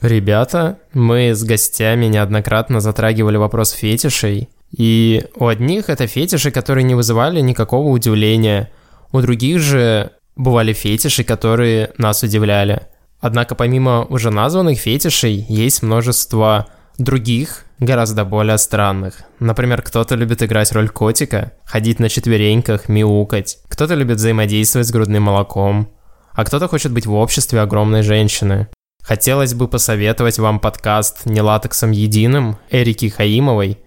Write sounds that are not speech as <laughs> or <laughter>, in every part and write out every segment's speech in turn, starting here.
Ребята, мы с гостями неоднократно затрагивали вопрос фетишей, и у одних это фетиши, которые не вызывали никакого удивления, у других же бывали фетиши, которые нас удивляли. Однако помимо уже названных фетишей, есть множество других, гораздо более странных. Например, кто-то любит играть роль котика, ходить на четвереньках, мяукать. Кто-то любит взаимодействовать с грудным молоком. А кто-то хочет быть в обществе огромной женщины. Хотелось бы посоветовать вам подкаст «Не латексом единым» Эрики Хаимовой,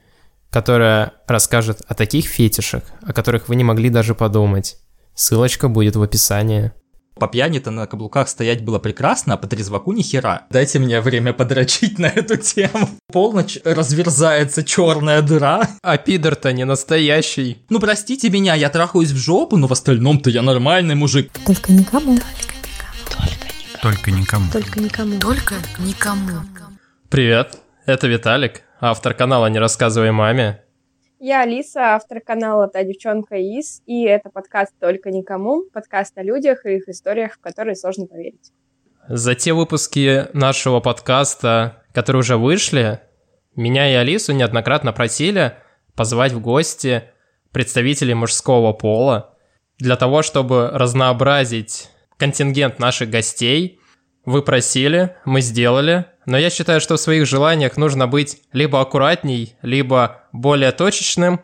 которая расскажет о таких фетишах, о которых вы не могли даже подумать. Ссылочка будет в описании. По пьяни-то на каблуках стоять было прекрасно, а по трезваку ни хера. Дайте мне время подрочить на эту тему. Полночь разверзается черная дыра. А пидор-то не настоящий. Ну простите меня, я трахаюсь в жопу, но в остальном-то я нормальный мужик. Только никому. Только никому. Только никому. Только никому. Привет, это Виталик, автор канала «Не рассказывай маме». Я Алиса, автор канала «Та девчонка из», и это подкаст «Только никому», подкаст о людях и их историях, в которые сложно поверить. За те выпуски нашего подкаста, которые уже вышли, меня и Алису неоднократно просили позвать в гости представителей мужского пола для того, чтобы разнообразить контингент наших гостей. Вы просили, мы сделали, но я считаю, что в своих желаниях нужно быть либо аккуратней, либо более точечным,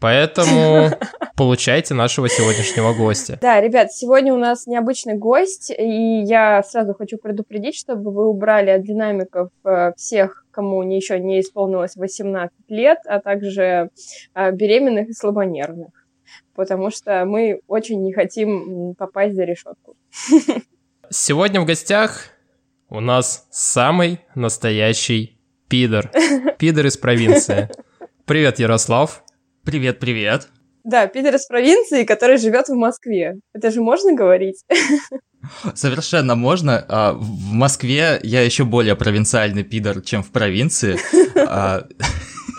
поэтому <laughs> получайте нашего сегодняшнего гостя. Да, ребят, сегодня у нас необычный гость, и я сразу хочу предупредить, чтобы вы убрали от динамиков э, всех, кому не- еще не исполнилось 18 лет, а также э, беременных и слабонервных, потому что мы очень не хотим попасть за решетку. <laughs> Сегодня в гостях у нас самый настоящий пидор. <laughs> Пидор из провинции. Привет, Ярослав. Привет, привет. Да, пидор из провинции, который живет в Москве. Это же можно говорить? <laughs> Совершенно можно. А, В Москве я еще более провинциальный пидор, чем в провинции. А,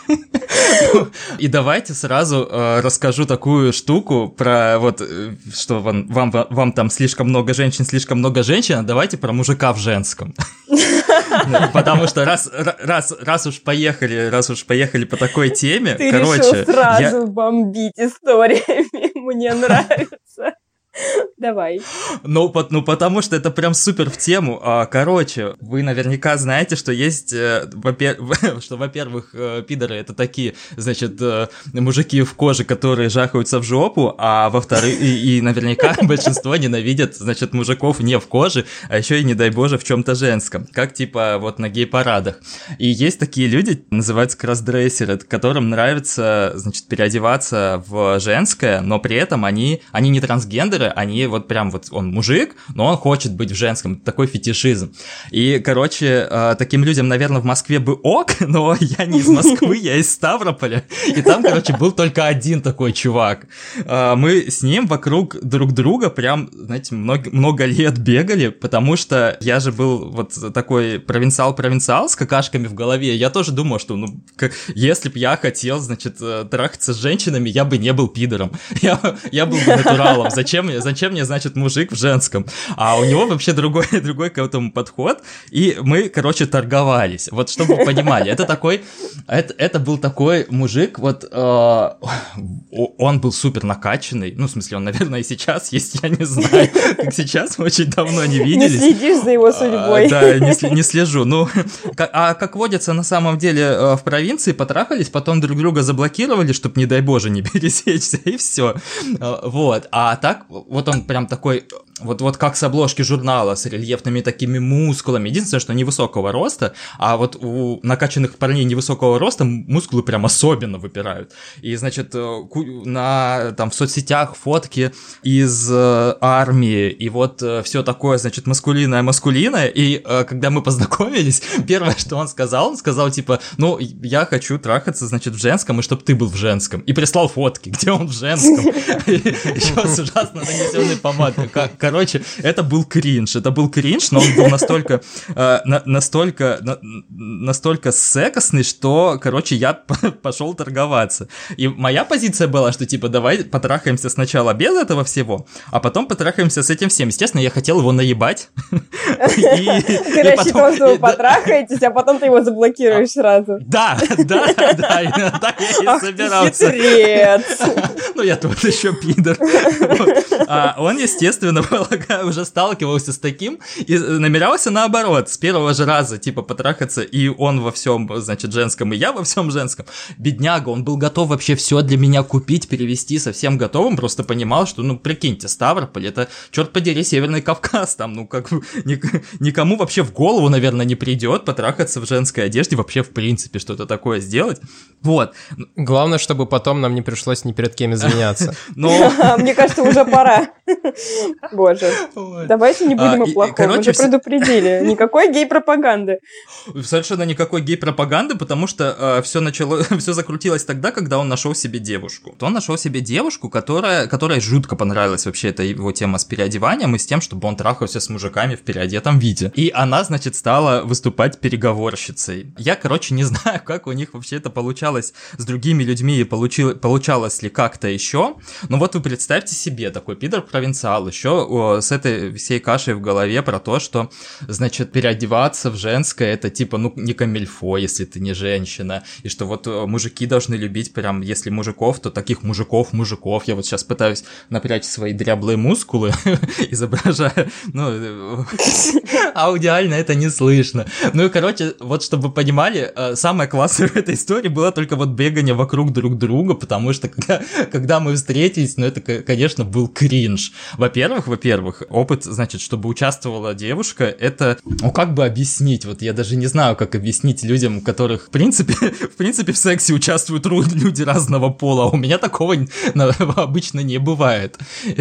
<laughs> И давайте сразу э, расскажу такую штуку про вот, э, что вам, вам, вам там слишком много женщин, слишком много женщин, а давайте про мужика в женском. <laughs> Потому что раз, раз, раз уж поехали, раз уж поехали по такой теме, Ты короче, я- сразу бомбить историями. <laughs> Мне нравится. <laughs> Давай. Ну, по- ну, потому что это прям супер в тему. А, Короче, вы наверняка знаете, что есть, э, <laughs> что, во-первых, э, пидоры это такие, значит, э, мужики в коже, которые жахаются в жопу, а во-вторых, и, и наверняка <laughs> большинство ненавидят, значит, мужиков не в коже, а еще и, не дай боже, в чем-то женском, как типа вот на гей-парадах. И есть такие люди, называются кроссдрессеры, которым нравится, значит, переодеваться в женское, но при этом они, они не трансгендеры, они вот прям вот, он мужик, но он хочет быть в женском, такой фетишизм. И, короче, э, таким людям, наверное, в Москве бы ок, <laughs> но я не из Москвы, я из Ставрополя, и там, короче, был только один такой чувак. Э, Мы с ним вокруг друг друга прям, знаете, много, много лет бегали, потому что я же был вот такой провинциал-провинциал с какашками в голове, я тоже думал, что, ну, если бы я хотел, значит, э, трахаться с женщинами, я бы не был пидором, <laughs> я, я был бы натуралом, зачем мне, зачем мне, значит, мужик в женском, а у него вообще другой, <laughs> другой к этому подход, и мы, короче, торговались, вот чтобы вы понимали, это такой, это, это был такой мужик, вот, э, он был супер накачанный, ну, в смысле, он, наверное, и сейчас есть, я не знаю, как сейчас, мы очень давно не Не виделись, следишь за его а, судьбой. Да, не, не слежу. Ну, а как водится на самом деле э, в провинции, потрахались, потом друг друга заблокировали, чтобы, не дай боже, не <laughs> пересечься, и все. Вот. А так, вот он прям такой, вот, вот как с обложки журнала, с рельефными такими мускулами. Единственное, что невысокого роста, а вот у накачанных парней невысокого роста мускулы прям особенно выпирают. И, значит, э, на, там, в соцсетях фотки из э, армии, и вот все такое, значит, маскулинное-маскулинное, и э, когда мы познакомились, <laughs> первое, что он сказал, он сказал, типа, ну, я хочу трахаться, значит, в женском, и чтобы ты был в женском. И прислал фотки, где он в женском. <laughs> С ужасно нанесенной помадой. Ко- Короче, это был кринж. Это был кринж, но он был настолько, э, на, настолько, на, настолько секосный, что, короче, я пошел торговаться. И моя позиция была, что типа давай потрахаемся сначала без этого всего, а потом потрахаемся с этим всем. Естественно, я хотел его наебать. <laughs> Ты рассчитывал, что вы потрахаетесь, а потом ты его заблокируешь сразу. Да, да, да, так я и собирался. <laughs> Ну, я тут еще пидор. А он, естественно, <laughs> полагаю, уже сталкивался с таким и намерялся наоборот, с первого же раза, типа, потрахаться, и он во всем, значит, женском, и я во всем женском. Бедняга, он был готов вообще все для меня купить, перевести совсем готовым, просто понимал, что, ну, прикиньте, Ставрополь, это, черт подери, Северный Кавказ, там, ну, как, никому вообще в голову, наверное, не придет потрахаться в женской одежде, вообще, в принципе, что-то такое сделать. Вот. Главное, чтобы потом нам не пришлось ни перед кем извиняться. <laughs> Но... <laughs> Мне кажется, уже пора. <laughs> Боже. Давайте не будем а, о плохом, мы же предупредили. <laughs> Никакой гей-пропаганды. Совершенно никакой гей-пропаганды, потому что э, все начало, <laughs> все закрутилось тогда, когда он нашел себе девушку. Он нашел себе девушку, которая, которая жутко понравилась вообще эта его тема с переодеванием и с тем, чтобы он трахался с мужиками в переодетом виде. И она, значит, стала выступать переговорщицей. Я, короче, не знаю, как у них вообще это получалось с другими людьми и получил, получалось ли как-то еще. Но вот вы представьте себе такой пидор-провинциал еще с этой всей кашей в голове про то, что, значит, переодеваться в женское это типа, ну, не камильфо, если ты не женщина, и что вот мужики должны любить прям, если мужиков, то таких мужиков-мужиков. Я вот сейчас пытаюсь напрячь свои дряблые мускулы, <laughs> изображая, ну, э, <laughs> аудиально это не слышно. Ну и, короче, вот чтобы понимали, э, самое классное в этой истории было только вот бегание вокруг друг друга, потому что когда, когда мы встретились, ну это, конечно, был кринж. Во-первых, во-первых, опыт, значит, чтобы участвовала девушка, это, ну как бы объяснить, вот я даже не знаю, как объяснить людям, у которых, в принципе, <laughs> в принципе, в сексе участвуют люди разного пола, а у меня такого <laughs> обычно не бывает. <laughs>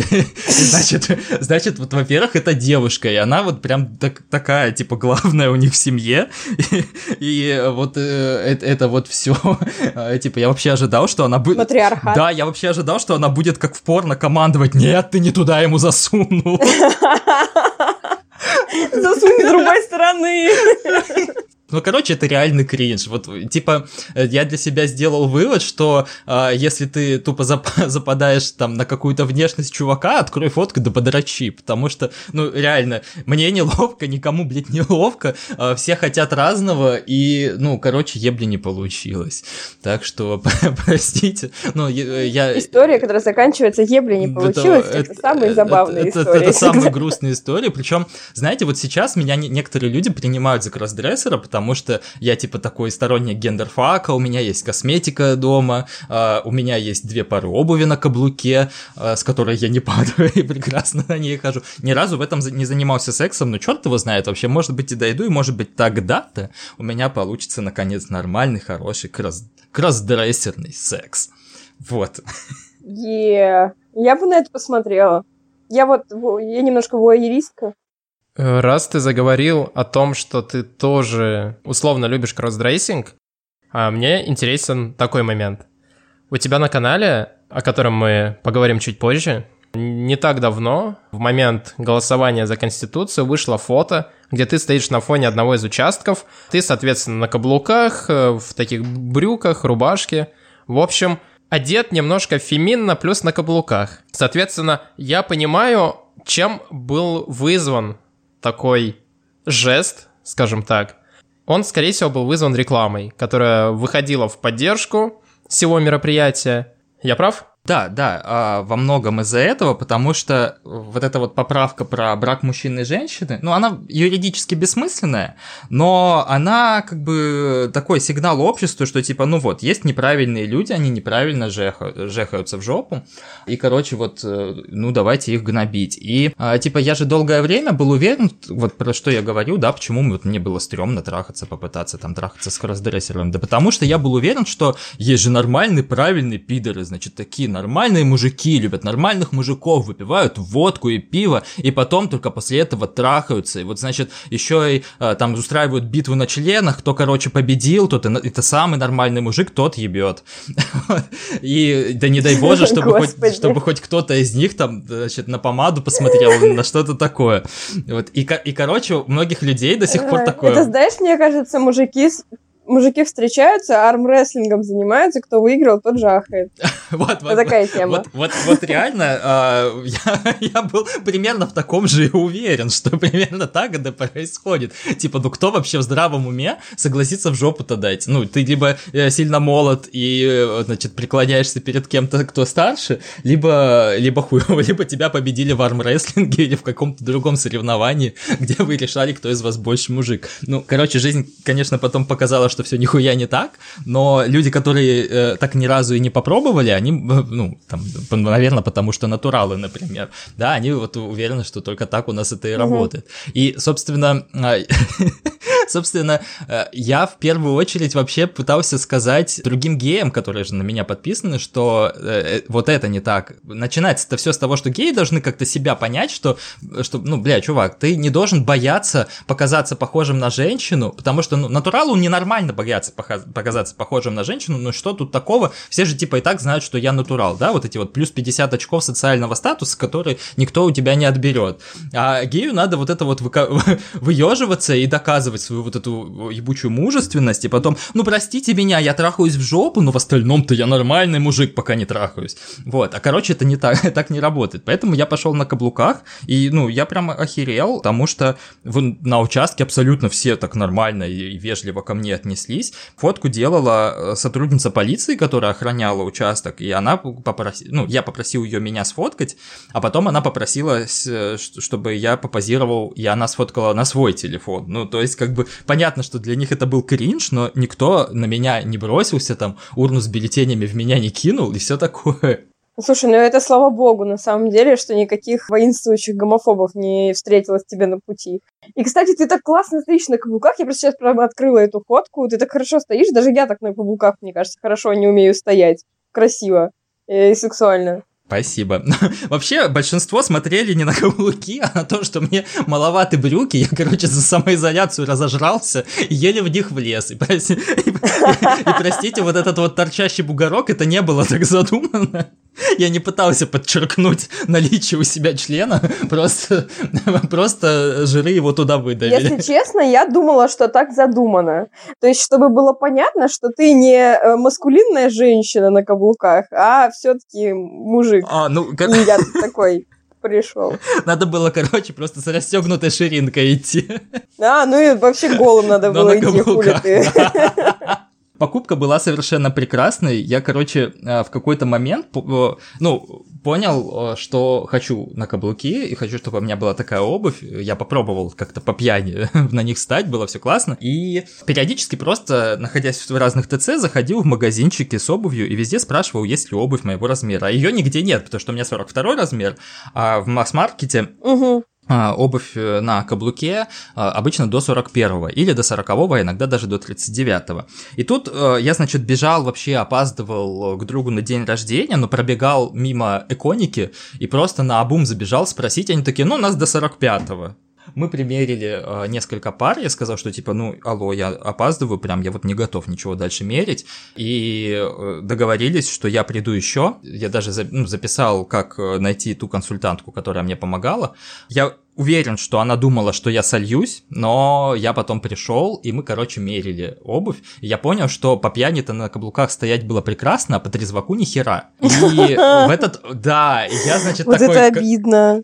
Значит, значит, вот, во-первых, это девушка, и она вот прям так, такая, типа, главная у них в семье, и, и вот э, это, это вот все, типа, я вообще ожидал, что она будет... Матриархат. Да, я вообще ожидал, что она будет как в порно командовать, нет, ты не туда ему засунул. <laughs> Засунь с другой стороны. <laughs> Ну, короче, это реальный кринж. Вот, типа, я для себя сделал вывод, что э, если ты тупо зап <laughs> западаешь там на какую-то внешность чувака, открой фотку да подрачи, потому что, ну, реально, мне неловко, никому, блядь, неловко, э, все хотят разного, и, ну, короче, ебли не получилось. Так что, <laughs> простите, ну, я... История, которая заканчивается ебли не получилось, это, это, это самые забавные это, истории. Это, это самые грустные истории, причем, знаете, вот сейчас меня некоторые люди принимают за кроссдрессера, потому потому что я типа такой сторонник гендерфака, у меня есть косметика дома, э, у меня есть две пары обуви на каблуке, э, с которой я не <laughs> падаю и прекрасно на ней хожу. Ни разу в этом не занимался сексом, но черт его знает вообще, может быть и дойду, и может быть тогда-то у меня получится наконец нормальный, хороший кросс кроссдрессерный секс. Вот. Yeah. Я бы на это посмотрела. Я вот, я немножко воеристка. Э, раз ты заговорил о том, что ты тоже условно любишь кроссдрейсинг, а мне интересен такой момент. У тебя на канале, о котором мы поговорим чуть позже, не так давно, в момент голосования за Конституцию, вышло фото, где ты стоишь на фоне одного из участков. Ты, соответственно, на каблуках, э, в таких брюках, рубашке. В общем, одет немножко феминно, плюс на каблуках. Соответственно, я понимаю, чем был вызван такой жест, скажем так, он, скорее всего, был вызван рекламой, которая выходила в поддержку всего мероприятия. Я прав? Да, да, а, во многом из-за этого, потому что вот эта вот поправка про брак мужчины и женщины, ну, она юридически бессмысленная, но она как бы такой сигнал обществу, что типа, ну вот, есть неправильные люди, они неправильно жеха, жехаются в жопу, и, короче, вот, э, ну, давайте их гнобить. И, а, типа, я же долгое время был уверен, вот про что я говорю, да, почему вот мне было стрёмно трахаться, попытаться там трахаться с кроссдрессером, да потому что я был уверен, что есть же нормальные, правильные пидоры, значит, такие нормальные мужики любят нормальных мужиков, выпивают водку и пиво, и потом только после этого трахаются. И вот, значит, еще и э, там устраивают битву на членах, кто, короче, победил, тот это самый нормальный мужик, тот ебет. <laughs> И да не дай боже, чтобы хоть, чтобы хоть кто-то из них там, значит, на помаду посмотрел, на что-то такое. Вот. И, и, короче, у многих людей до сих пор такое. Это, знаешь, мне кажется, мужики мужики встречаются, армрестлингом занимаются, кто выиграл, тот жахает. <laughs> Вот, вот, такая тема. Вот, вот, вот реально, э, я, <laughs> я был примерно в таком же и уверен, что примерно так это происходит. Типа, ну кто вообще в здравом уме согласится в жопу-то дать? Ну, ты либо э, сильно молод и, э, значит, преклоняешься перед кем-то, кто старше, либо, либо хуево, <laughs> либо тебя победили в армрестлинге или в каком-то другом соревновании, где вы решали, кто из вас больше мужик. Ну, короче, жизнь, конечно, потом показала, что все нихуя не так, но люди, которые э, так ни разу и не попробовали, они, ну, там, наверное, потому что натуралы, например, да, они вот уверены, что только так у нас это и работает. И, собственно, а, <laughs> Собственно, э, я в первую очередь вообще пытался сказать другим геям, которые же на меня подписаны, что э, э вот это не так. Начинается это все с того, что геи должны как-то себя понять, что, что, ну, бля, чувак, ты не должен бояться показаться похожим на женщину, потому что, ну, натуралу ненормально бояться показаться похожим на женщину, но что тут такого? Все же, типа, и так знают, что я натурал, да, вот эти вот плюс 50 очков социального статуса, которые никто у тебя не отберет. А гею надо вот это вот выеживаться <laughs> и доказывать свою вот эту ебучую мужественность, и потом, ну простите меня, я трахаюсь в жопу, но в остальном-то я нормальный мужик, пока не трахаюсь. Вот, а короче, это не так, <laughs> так не работает. Поэтому я пошел на каблуках, и, ну, я прям охерел, потому что на участке абсолютно все так нормально и вежливо ко мне отнеслись. Фотку делала э, сотрудница полиции, которая охраняла участок, и она попросила, ну, я попросил ее меня сфоткать, а потом она попросила, э, чтобы я попозировал, и она сфоткала на свой телефон. Ну, то есть, как бы, понятно, что для них это был кринж, но никто на меня не бросился, там, урну с бюллетенями в меня не кинул и все такое. Слушай, ну это слава богу, на самом деле, что никаких воинствующих гомофобов не встретилось тебе на пути. И, кстати, ты так классно стоишь на каблуках, я просто сейчас прямо открыла эту фотку, ты так хорошо стоишь, даже я так на каблуках, мне кажется, хорошо не умею стоять. Красиво и сексуально. Спасибо. <laughs> Вообще, большинство смотрели не на каблуки, а на то, что мне маловаты брюки. Я, короче, за самоизоляцию разожрался и еле в них влез. И, и, и, <laughs> и простите, вот этот вот торчащий бугорок, это не было так задумано. <laughs> Я не пытался подчеркнуть наличие у себя члена, <laughs> просто, <laughs> просто жиры его туда выдавили. Если честно, я думала, что так задумано. То есть, чтобы было понятно, что ты не э, маскулинная женщина на каблуках, а все-таки мужик. А, ну, как... И я такой пришел. Надо было, короче, просто с расстегнутой ширинкой идти. А, ну и вообще голым надо было идти, хули ты. Покупка была совершенно прекрасной. Я, короче, э, в какой-то момент, э, ну, понял, э, что хочу на каблуки и хочу, чтобы у меня была такая обувь. Я попробовал как-то по пьяни <laughs> на них стать, было все классно. И периодически просто, находясь в разных ТЦ, заходил в магазинчики с обувью и везде спрашивал, есть ли обувь моего размера. А ее нигде нет, потому что у меня 42 размер, а в масс-маркете угу. А, обувь э, на каблуке а, обычно до 41 или до 40 а иногда даже до 39 И тут э, я, значит, бежал, вообще опаздывал к другу на день рождения, но пробегал мимо Эконики и просто на обум забежал спросить, они такие, ну, у нас до 45-го. Мы примерили э, несколько пар, я сказал, что типа, ну, алло, я опаздываю, прям я вот не готов ничего дальше мерить, и э, договорились, что я приду еще, я даже за, ну, записал, как э, найти ту консультантку, которая мне помогала, я уверен, что она думала, что я сольюсь, но я потом пришел, и мы, короче, мерили обувь. И я понял, что по пьяни-то на каблуках стоять было прекрасно, а по трезваку ни хера. И <laughs> в этот... Да, я, значит, такой... Вот это обидно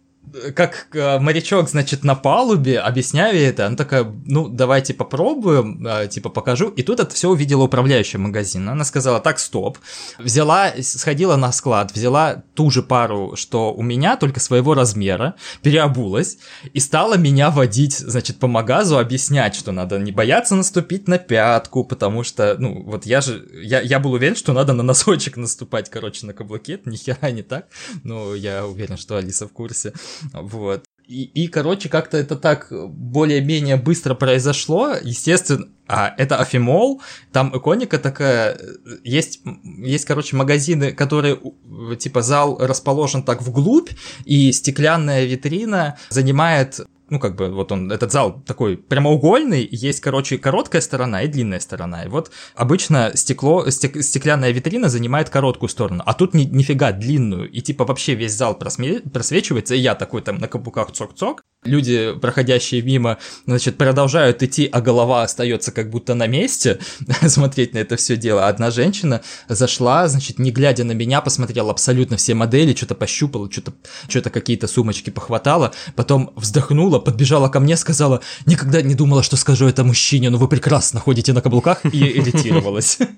как э, морячок, значит, на палубе, объясняю ей это, она такая, ну, давайте попробуем, э, типа, покажу. И тут это все увидела управляющая магазина. Она сказала, так, стоп. Взяла, сходила на склад, взяла ту же пару, что у меня, только своего размера, переобулась и стала меня водить, значит, по магазу, объяснять, что надо не бояться наступить на пятку, потому что, ну, вот я же, я, я был уверен, что надо на носочек наступать, короче, на каблуке, это ни не так. Ну, я уверен, что Алиса в курсе. Вот. И, и короче, как-то это так более-менее быстро произошло. Естественно, а это Афимол, там иконика такая, есть, есть, короче, магазины, которые, типа, зал расположен так вглубь, и стеклянная витрина занимает ну, как бы, вот он, этот зал такой прямоугольный, есть, короче, короткая сторона и длинная сторона. И вот обычно стекло, стек, стеклянная витрина занимает короткую сторону, а тут ни, нифига длинную, и типа вообще весь зал просме, просвечивается, и я такой там на каблуках цок-цок, люди, проходящие мимо, значит, продолжают идти, а голова остается как будто на месте, <laughs> смотреть на это все дело. Одна женщина зашла, значит, не глядя на меня, посмотрела абсолютно все модели, что-то пощупала, что-то что какие-то сумочки похватала, потом вздохнула, подбежала ко мне, сказала, никогда не думала, что скажу это мужчине, но вы прекрасно ходите на каблуках, и иритировалась. <laughs>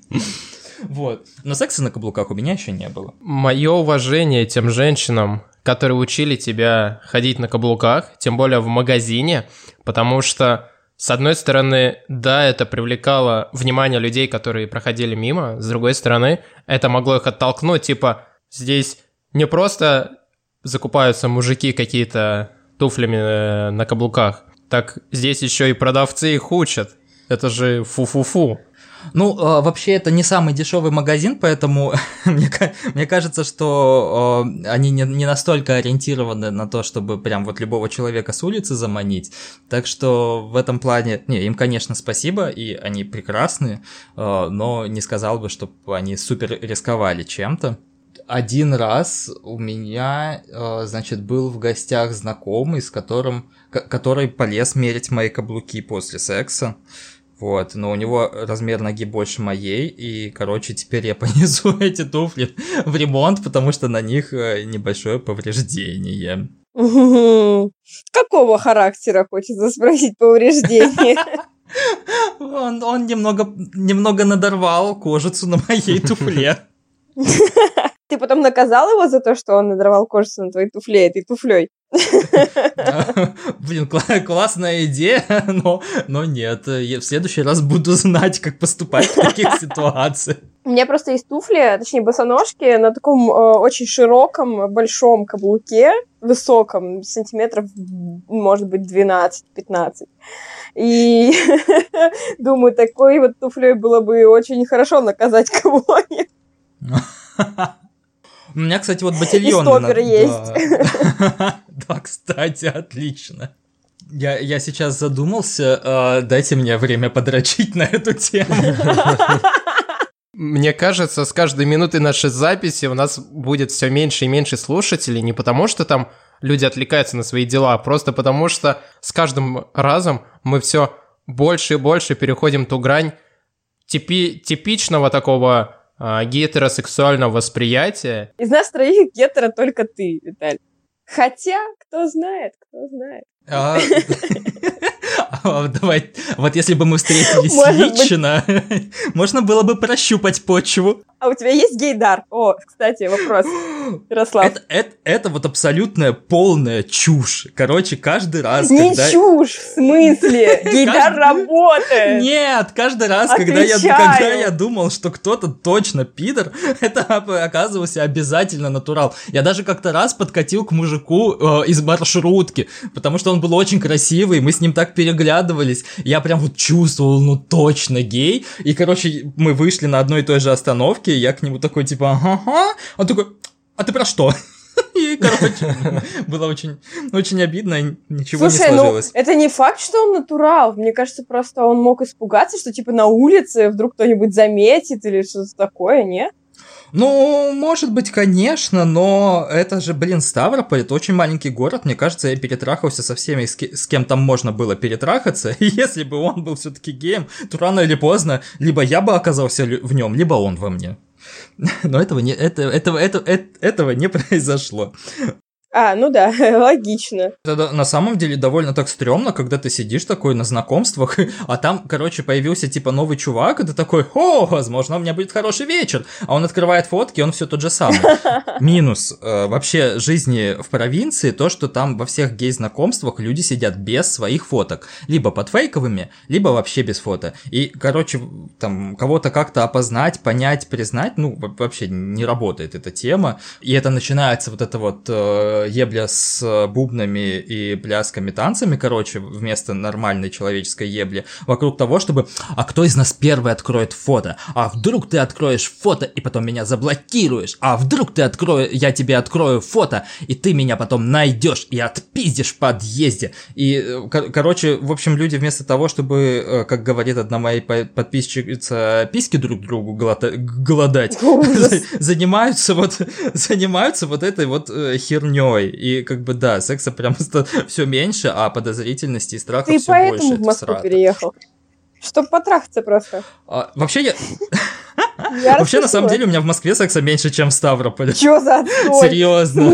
Вот. Но секса на каблуках у меня еще не было. Мое уважение тем женщинам, которые учили тебя ходить на каблуках, тем более в магазине, потому что с одной стороны, да, это привлекало внимание людей, которые проходили мимо, с другой стороны, это могло их оттолкнуть, типа, здесь не просто закупаются мужики какие-то туфлями э, на каблуках, так здесь еще и продавцы их учат. Это же фу-фу-фу. Ну, э, вообще, это не самый дешевый магазин, поэтому <laughs> мне, мне кажется, что э, они не, не настолько ориентированы на то, чтобы прям вот любого человека с улицы заманить. Так что в этом плане, не, им, конечно, спасибо, и они прекрасные, э, но не сказал бы, чтобы они супер рисковали чем-то. Один раз у меня, значит, был в гостях знакомый, с которым, который полез мерить мои каблуки после секса. Вот, но у него размер ноги больше моей, и, короче, теперь я <laughs> понесу эти туфли в ремонт, потому что на них э, небольшое повреждение. Какого характера, хочется спросить, повреждение? <laughs> <laughs> Он, он немного, немного надорвал кожицу на моей туфле. Ты потом наказал его за то, что он надорвал кожицу на твоей туфле этой туфлей? <laughs> Блин, классная идея, <laughs> но, но нет. Я в следующий раз буду знать, как поступать в таких <laughs> ситуациях. У меня просто есть туфли, точнее босоножки, на таком э, очень широком, большом каблуке, высоком, сантиметров, может быть, 12-15. И думаю, такой вот туфлей было бы очень хорошо наказать кого-нибудь. У меня, кстати, вот ботильон. И стопер есть. <laughs> Да, кстати, отлично. Я, я сейчас задумался, э, дайте мне время подрочить на эту тему. Мне кажется, с каждой минутой нашей записи у нас будет все меньше и меньше слушателей, не потому что там люди отвлекаются на свои дела, а просто потому что с каждым разом мы все больше и больше переходим ту грань типи типичного такого гетеросексуального восприятия. Из нас троих гетеро только ты, Виталий. Хотя, кто знает, кто знает. <laughs> <laughs> А, Давай, вот если бы мы встретились лично, <laughs> можно было бы прощупать почву. А у тебя есть гейдар? О, кстати, вопрос. <gasps> Ярослав. Это, это, это вот абсолютная полная чушь. Короче, каждый раз, Не когда... чушь, в смысле? <laughs> Гейдар работает. Нет, каждый раз, когда я, когда я думал, что кто-то точно пидор, это оказывался обязательно натурал. Я даже как-то раз подкатил к мужику э, из маршрутки, потому что он был очень красивый, мы с ним так переглядывались, я прям вот чувствовал, ну точно гей, и, короче, мы вышли на одной и той же остановке, я к нему такой, типа, ага, он такой, а ты про что? <laughs> И, короче, было очень, очень обидно, ничего Слушай, не ну, сложилось. Ну, это не факт, что он натурал. Мне кажется, просто он мог испугаться, что, типа, на улице вдруг кто-нибудь заметит или что-то такое, нет? Ну, может быть, конечно, но это же, блин, Ставрополь, это очень маленький город. Мне кажется, я перетрахался со всеми, с, с кем там можно было перетрахаться. <laughs> И если бы он был все-таки геем, то рано или поздно либо я бы оказался в нем, либо он во мне. <laughs> Но этого не, это, этого, это, это, этого не <laughs> произошло. А, ну да, <laughs> логично. Это на самом деле довольно так стрёмно, когда ты сидишь такой на знакомствах, <laughs> а там, короче, появился типа новый чувак, и ты такой, о, возможно, у меня будет хороший вечер. А он открывает фотки, он все тот же самый. <laughs> Минус э, вообще жизни в провинции то, что там во всех гей-знакомствах люди сидят без своих фоток. Либо под фейковыми, либо вообще без фото. И, короче, там кого-то как-то опознать, понять, признать, ну, вообще не работает эта тема. И это начинается вот это вот э, ебля с бубнами и плясками, танцами, короче, вместо нормальной человеческой ебли, вокруг того, чтобы, а кто из нас первый откроет фото? А вдруг ты откроешь фото и потом меня заблокируешь? А вдруг ты открою, я тебе открою фото, и ты меня потом найдешь и отпиздишь в подъезде? И, э, короче, в общем, люди вместо того, чтобы, э, как говорит одна моя подписчица, письки друг другу голодать, <laughs> занимаются вот, <laughs> занимаются вот этой вот э, херней. И как бы да, секса прям <laughs> все меньше, а подозрительности и страха все больше. Ты поэтому в Москву переехал? Чтобы потрахаться просто. А, вообще я... <laughs> Я Вообще, на самом деле, у меня в Москве секса меньше, чем в Ставрополе. Чё за отстой? <laughs> Серьезно.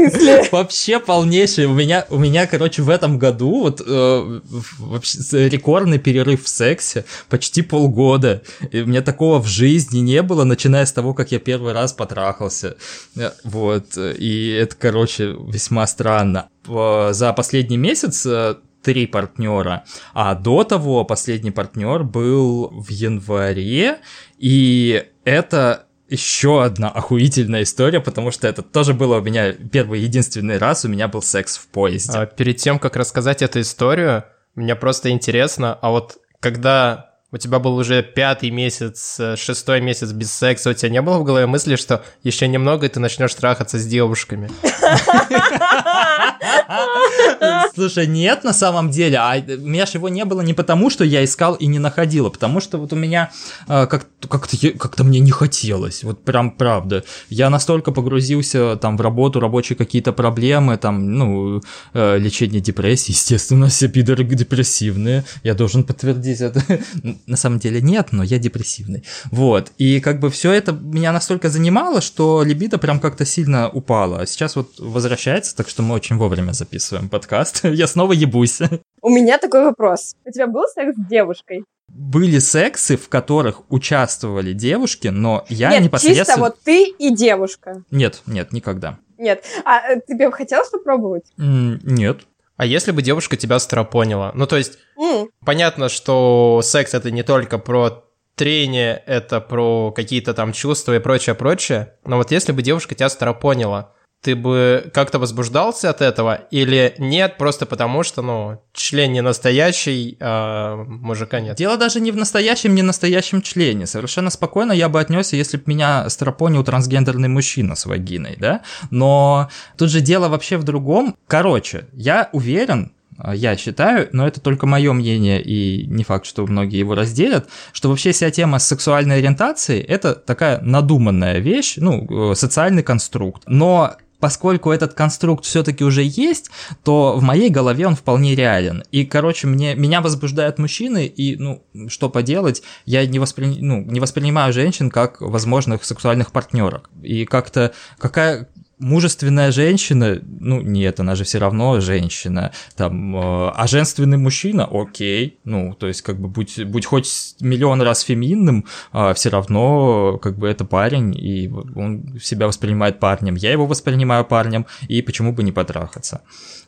Вообще полнейший. У меня, у меня, короче, в этом году вот э, вообще рекордный перерыв в сексе. Почти полгода. И у меня такого в жизни не было, начиная с того, как я первый раз потрахался. Э, вот. И это, короче, весьма странно. За последний месяц э, три партнера, а до того последний партнер был в январе, и это еще одна охуительная история, потому что это тоже было у меня первый единственный раз, у меня был секс в поезде. А перед тем, как рассказать эту историю, мне просто интересно, а вот когда у тебя был уже пятый месяц, э, шестой месяц без секса, у тебя не было в голове мысли, что еще немного, и ты начнешь трахаться с девушками? <laughs> Слушай, нет, на самом деле, а у меня же его не было не потому, что я искал и не находил, а потому что вот у меня э, как-то как мне не хотелось, вот прям правда. Я настолько погрузился там в работу, рабочие какие-то проблемы, там, ну, э, лечение депрессии, естественно, все пидоры депрессивные, я должен подтвердить это. <laughs> на самом деле нет, но я депрессивный. Вот, и как бы все это меня настолько занимало, что либидо прям как-то сильно упало. А сейчас вот возвращается, так что мы очень вовремя записываем подкаст. <laughs> Я снова ебусь. У меня такой вопрос. У тебя был секс с девушкой? Были сексы, в которых участвовали девушки, но я нет, непосредственно... чисто вот ты и девушка. Нет, нет, никогда. Нет. А э, тебе бы хотелось попробовать? Нет. А если бы девушка тебя стропонила? Ну, то есть, mm. понятно, что секс это не только про трение, это про какие-то там чувства и прочее, прочее. Но вот если бы девушка тебя стропонила, ты бы как-то возбуждался от этого или нет, просто потому что, ну, член не настоящий, а мужика нет? Дело даже не в настоящем, не настоящем члене. Совершенно спокойно я бы отнесся, если бы меня стропонил трансгендерный мужчина с вагиной, да? Но тут же дело вообще в другом. Короче, я уверен, я считаю, но это только мое мнение, и не факт, что многие его разделят, что вообще вся тема сексуальной ориентации – это такая надуманная вещь, ну, э, социальный конструкт. Но поскольку этот конструкт все-таки уже есть, то в моей голове он вполне реален. И, короче, мне, меня возбуждают мужчины, и, ну, что поделать, я не, воспри... ну, не воспринимаю женщин как возможных сексуальных партнеров. И как-то какая мужественная женщина, ну нет, она же все равно женщина, там, э, а женственный мужчина, окей, ну, то есть как бы будь, будь хоть миллион раз феминным, э, все равно как бы это парень, и он себя воспринимает парнем, я его воспринимаю парнем, и почему бы не потрахаться.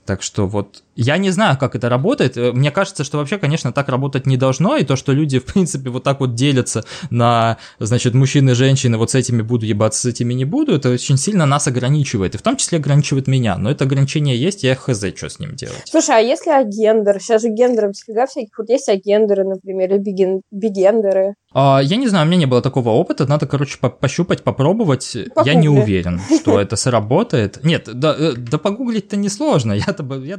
Так что вот я не знаю, как это работает. Э, мне кажется, что вообще, конечно, так работать не должно. И то, что люди, в принципе, вот так вот делятся на, значит, мужчины и женщины, вот с этими буду ебаться, с этими не буду, это очень сильно нас ограничивает. И в том числе ограничивает меня. Но это ограничение есть, я хз, что с ним делать. Слушай, а если агендер? Сейчас же гендеров всегда всяких. Вот есть агендеры, например, или биген... бигендеры. А, я не знаю, у меня не было такого опыта. Надо, короче, по пощупать, попробовать. Погугли. Я не уверен, <laughs> что это сработает. Нет, да, э, да погуглить-то несложно. Я-то я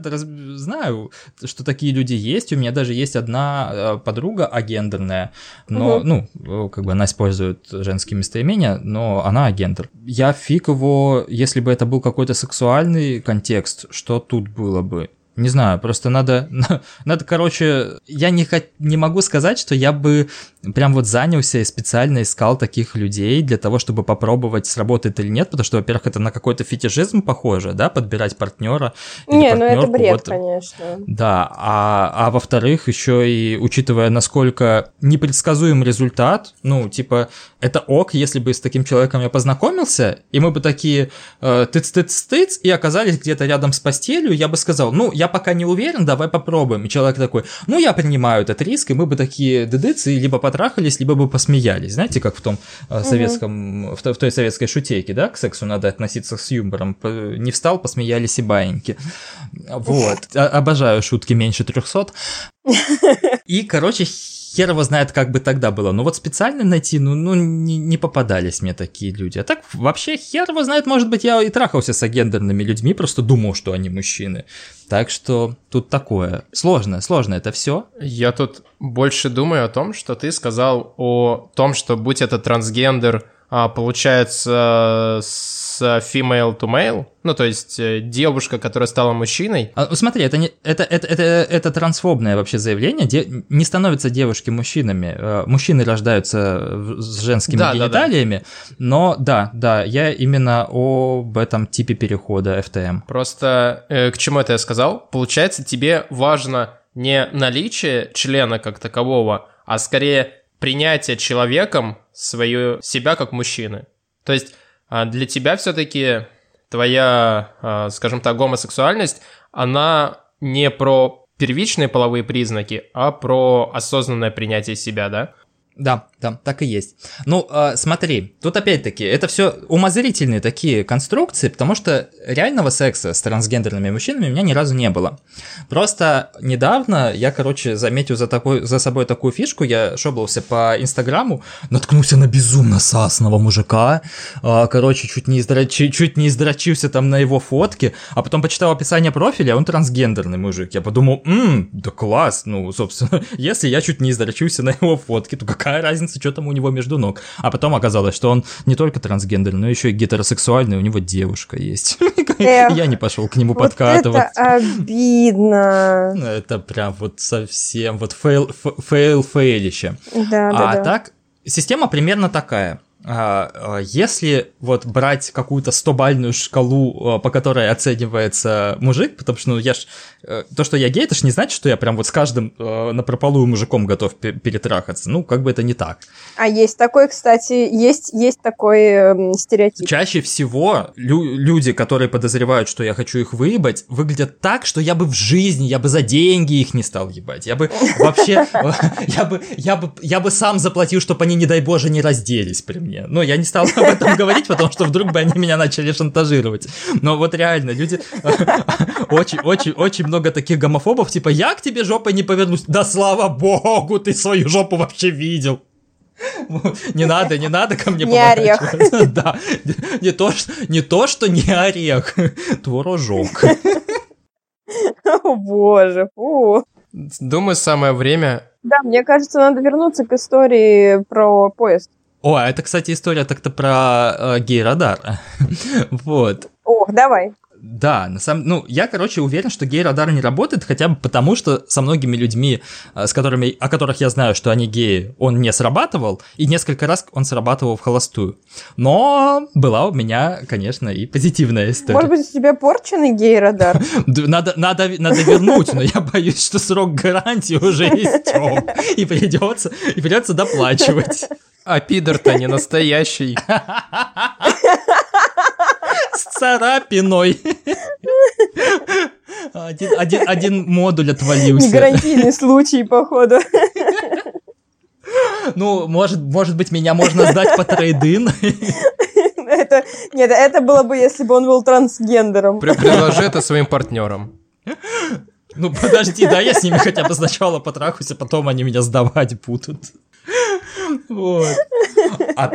знаю, что такие люди есть. У меня даже есть одна э, подруга агендерная, но, угу. ну, э, как бы она использует женские местоимения, но она агендер. Я фиг его, если бы это был какой-то сексуальный контекст, что тут было бы? Не знаю, просто надо, <laughs> надо, короче, я не, не могу сказать, что я бы прям вот занялся и специально искал таких людей для того, чтобы попробовать, сработает или нет, потому что, во-первых, это на какой-то фетишизм похоже, да, подбирать партнера. Не, ну это бред, вот, конечно. Да, а, а во-вторых, еще и учитывая, насколько непредсказуем результат, ну, типа, это ок, если бы с таким человеком я познакомился, и мы бы такие э, тыц-тыц-тыц, и оказались где-то рядом с постелью, я бы сказал, ну, я пока не уверен, давай попробуем. И человек такой, ну, я принимаю этот риск, и мы бы такие дыдыцы либо потрахались, либо бы посмеялись. Знаете, как в том э, советском, угу. в, в той советской шутейке, да, к сексу надо относиться с юмором. Не встал, посмеялись и баиньки. Вот. Обожаю шутки меньше 300. <laughs> И, короче, хер его знает, как бы тогда было. Но вот специально найти, ну, ну не, не попадались мне такие люди. А так вообще хер его знает, может быть, я и трахался с агендерными людьми, просто думал, что они мужчины. Так что тут такое. Сложно, сложно это все. Я тут больше думаю о том, что ты сказал о том, что будь это трансгендер, а, получается, с female to male, ну, то есть э, девушка, которая стала мужчиной. А, смотри, это, не, это, это, это, это трансфобное вообще заявление. Де, не становятся девушки мужчинами. Э, мужчины рождаются с женскими да, гениталиями. Да, да. Но да, да, я именно об этом типе перехода FTM. Просто э, к чему это я сказал? Получается, тебе важно не наличие члена как такового, а скорее принятие человеком свою, себя как мужчины. То есть а, для тебя все-таки твоя, а, скажем так, гомосексуальность, она не про первичные половые признаки, а про осознанное принятие себя, да? Да, да, так и есть. Ну, э, смотри, тут опять-таки, это все умозрительные такие конструкции, потому что реального секса с трансгендерными мужчинами у меня ни разу не было. Просто недавно я, короче, заметил за, такой, за собой такую фишку, я шоблался по Инстаграму, наткнулся на безумно сасного мужика, э, короче, чуть не, издрачи, чуть не издрачился там на его фотке, а потом почитал описание профиля, он трансгендерный мужик. Я подумал, ммм, да класс, ну, собственно, <laughs> если я чуть не издрачился на его фотке, то какая разница, что там у него между ног. А потом оказалось, что он не только трансгендер, но еще и гетеросексуальный, у него девушка есть. <laughs> Я не пошел к нему подкатывать. Это обидно. Это прям вот совсем вот fail, fail фейлище. Да, да, а так, система примерно такая – а, а, если вот брать какую-то 100-бальную шкалу, а, по которой оценивается мужик, потому что, ну, я ж, э, то, что я гей, это ж не значит, что я прям вот с каждым э, напропалую мужиком готов перетрахаться. Ну, как бы это не так. А есть такой, кстати, есть, есть такой э, стереотип. Чаще всего лю- люди, которые подозревают, что я хочу их выебать, выглядят так, что я бы в жизни, я бы за деньги их не стал ебать. Я бы вообще, <laughs> я бы, я бы, я бы сам заплатил, чтобы они, не дай боже, не разделись при мне. Ну, я не стал <laughs> об этом говорить, потому что вдруг бы они меня начали шантажировать. Но вот реально, люди... <laughs> Очень-очень-очень много таких гомофобов, типа, я к тебе жопой не повернусь. Да слава богу, ты свою жопу вообще видел. <laughs> Не надо, не надо ко мне Не орех. Да, не то, что, не то, что не орех, творожок. О боже, фу. Думаю, самое время... Да, мне кажется, надо вернуться к истории про поезд. О, а это, кстати, история так-то про э, гей-радар. <laughs> вот. Ох, давай. Да, на самом ну, я, короче, уверен, что гей-радар не работает, хотя бы потому, что со многими людьми, э, с которыми, о которых я знаю, что они геи, он не срабатывал, и несколько раз он срабатывал в холостую. Но была у меня, конечно, и позитивная история. Может быть, у тебя порченный гей-радар? <laughs> Надо, надо, надо вернуть, но я боюсь, что срок гарантии уже <laughs> истек, и придется, и придется доплачивать. А пидор-то не настоящий. С царапиной. Один, один, один модуль отвалился. Не гарантийный случай, походу. Ну, может, может быть, меня можно сдать по трейдин. Это, нет, это было бы, если бы он был трансгендером. Предложи это своим партнерам. Ну, подожди, да, я с ними хотя бы сначала потрахусь, а потом они меня сдавать будут. Вот. А,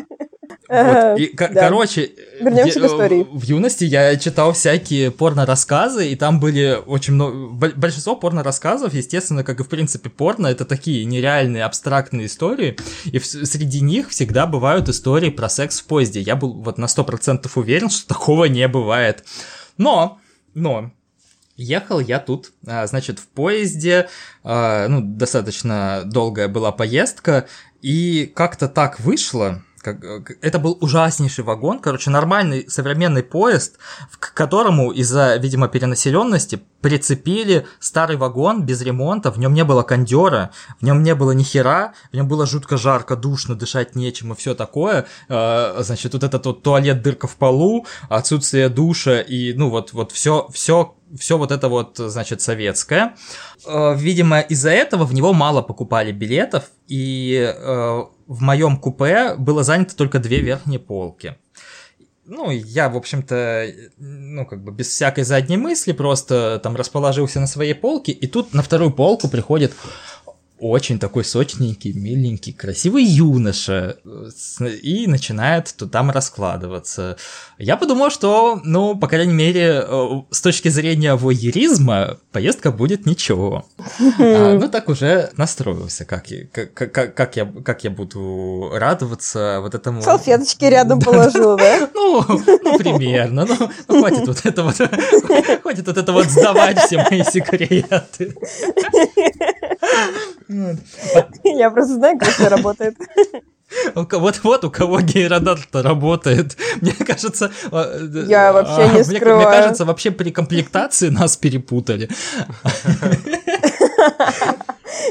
вот. И, да. короче, Вернемся к истории. В юности я читал всякие порно-рассказы, и там были очень много... Большинство порно-рассказов, естественно, как и в принципе порно, это такие нереальные, абстрактные истории, и в, среди них всегда бывают истории про секс в поезде. Я был вот на 100% уверен, что такого не бывает. Но, но, Ехал я тут, а, значит, в поезде, а, ну, достаточно долгая была поездка, и как-то так вышло, как, это был ужаснейший вагон, короче, нормальный современный поезд, к которому из-за, видимо, перенаселенности прицепили старый вагон без ремонта, в нем не было кондера, в нем не было ни хера, в нем было жутко жарко, душно, дышать нечем и все такое. А, значит, вот этот вот туалет, дырка в полу, отсутствие душа и, ну, вот, вот все, все все вот это вот, значит, советское. Э, видимо, из-за этого в него мало покупали билетов, и э, в моем купе было занято только две верхние полки. Ну, я, в общем-то, ну, как бы без всякой задней мысли просто там расположился на своей полке, и тут на вторую полку приходит очень такой сочненький, миленький, красивый юноша и начинает то там раскладываться. Я подумал, что, ну, по крайней мере, э, с точки зрения воеризма, поездка будет ничего. А, ну, так уже настроился, как, я, как, как, как, я, как я буду радоваться вот этому... Салфеточки <laughs> рядом положил, да? Ну, ну, примерно. Ну, ну, хватит вот это вот, <laughs> хватит вот это вот сдавать все мои секреты. <laughs> Я просто знаю, как это работает. Вот вот у кого гейрадар-то работает. Мне кажется... А, Я вообще не скрываю. Мне кажется, вообще при комплектации нас перепутали.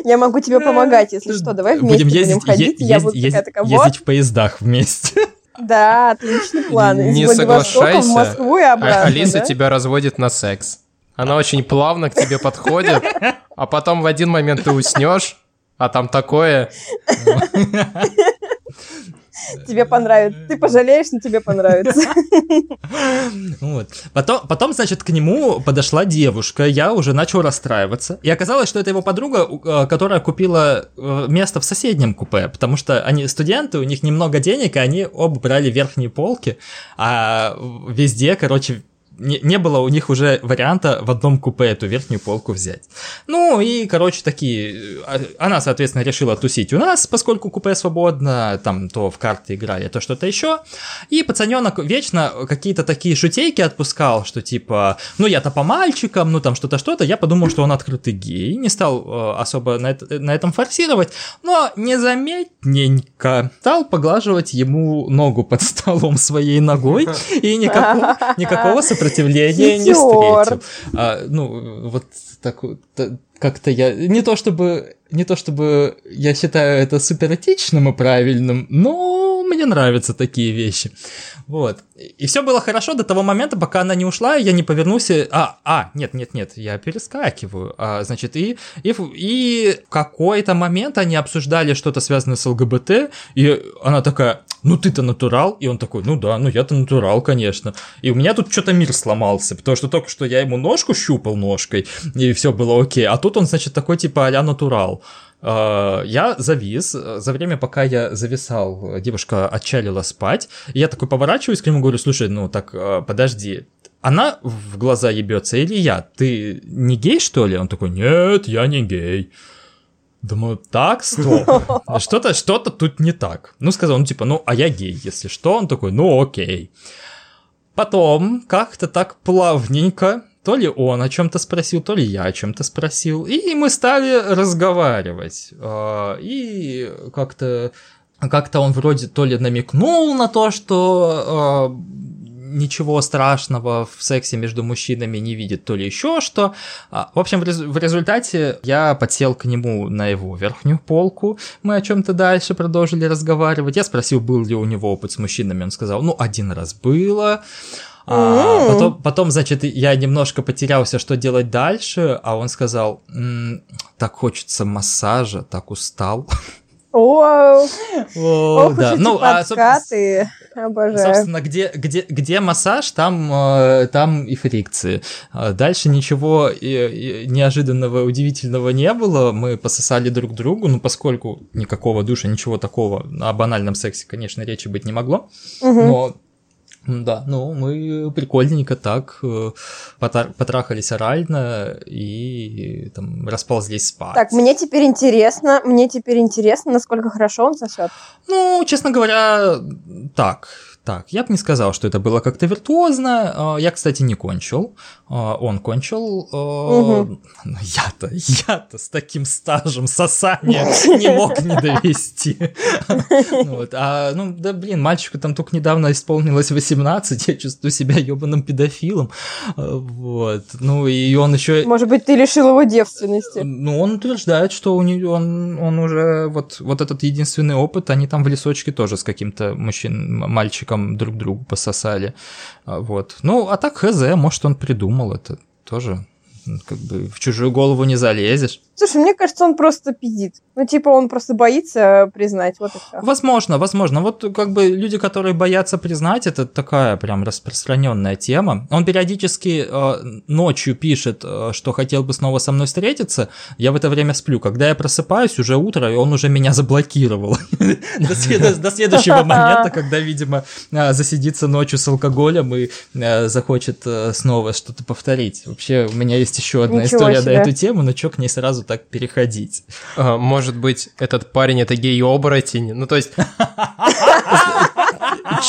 Я могу тебе помогать, если что. Давай вместе будем, ездить, ходить. я буду ездить в поездах вместе. Да, отличный план. Не соглашайся. В Москву и обратно, Алиса тебя разводит на секс. Она очень плавно к тебе подходит, а потом в один момент ты уснешь, а там такое... Тебе понравится. Ты пожалеешь, но тебе понравится. Вот. Потом, потом, значит, к нему подошла девушка, я уже начал расстраиваться. И оказалось, что это его подруга, э, которая купила э, место в соседнем купе, потому что они студенты, у них немного денег, и они оба брали верхние полки, а везде, короче, не, не было у них уже варианта в одном купе эту верхнюю полку взять. Ну и, короче, такие... А, она, соответственно, решила тусить у нас, поскольку купе свободно, там то в карты играли, то что-то еще. И пацаненок вечно какие-то такие шутейки отпускал, что типа, ну я-то по мальчикам, ну там что-то, что-то. Я подумал, что он открытый гей, не стал э, особо на, это, на этом форсировать, но незаметненько стал поглаживать ему ногу под столом своей ногой, <laughs> и никакого, никакого сопротивления <laughs> сопротивления не встретил. А, ну, вот так как-то я... Не то чтобы... Не то чтобы я считаю это супер этичным и правильным, но мне нравятся такие вещи. Вот. И все было хорошо до того момента, пока она не ушла, я не повернулся. А, а, нет, нет, нет, я перескакиваю. А, значит, и, и, и в какой-то момент они обсуждали что-то связанное с ЛГБТ, и она такая, ну ты-то натурал, и он такой, ну да, ну я-то натурал, конечно. И у меня тут что-то мир сломался, потому что только что я ему ножку щупал ножкой, и все было окей, а тут он, значит, такой типа а натурал. А, я завис. За время, пока я зависал, девушка отчалила спать. я такой поворачиваюсь к нему, говорю, слушай, ну так подожди, она в глаза ебется или я? Ты не гей, что ли? Он такой, нет, я не гей. Думаю, так, стоп. <laughs> Что-то что тут не так. Ну, сказал, ну, типа, ну, а я гей, если что. Он такой, ну, окей. Потом как-то так плавненько то ли он о чем-то спросил, то ли я о чем-то спросил. И мы стали разговаривать. А, и как-то как-то он вроде то ли намекнул на то, что а, ничего страшного в сексе между мужчинами не видит, то ли еще что. А, в общем, в результате я подсел к нему на его верхнюю полку. Мы о чем-то дальше продолжили разговаривать. Я спросил, был ли у него опыт с мужчинами. Он сказал, ну, один раз было. А, потом, потом, значит, я немножко потерялся, что делать дальше, а он сказал, м-м, так хочется массажа, так устал. Оу, Ох да. ну, а, собственно, Обожаю. Собственно, где, где, где массаж, там, э, там и фрикции. А дальше ничего неожиданного, удивительного не было. Мы пососали друг другу, ну, поскольку никакого душа, ничего такого о банальном сексе, конечно, речи быть не могло. Угу. Но да, ну мы прикольненько так э, потрахались орально и там расползлись спать. Так, мне теперь интересно, мне теперь интересно, насколько хорошо он сосет. Ну, честно говоря, так. Так, я бы не сказал, что это было как-то виртуозно. А, я, кстати, не кончил. А, он кончил. Угу. Я-то, я-то с таким стажем сосания <laughs> не мог не довести. <laughs> Вот. А, ну, да, блин, мальчику там только недавно исполнилось 18, я чувствую себя ебаным педофилом. Вот. Ну, и он еще... Может быть, ты лишил его девственности? Ну, он утверждает, что у него, он, он уже вот, вот этот единственный опыт, они там в лесочке тоже с каким-то мужчин, мальчиком друг другу пососали. Вот. Ну, а так хз, может, он придумал это. тоже как бы в чужую голову не залезешь. Слушай, мне кажется, он просто пиздит. Ну, типа, он просто боится признать, вот и все. Возможно, возможно. Вот как бы люди, которые боятся признать, это такая прям распространенная тема. Он периодически э, ночью пишет, э, что хотел бы снова со мной встретиться. Я в это время сплю. Когда я просыпаюсь, уже утро, и он уже меня заблокировал. <laughs> До следующего <laughs> момента, когда, видимо, э, засидится ночью с алкоголем и э, захочет э, снова что-то повторить. Вообще, у меня есть еще одна история на эту тему, но что к ней сразу так переходить. А, может быть, этот парень это гей-оборотень? Ну, то есть... <laughs>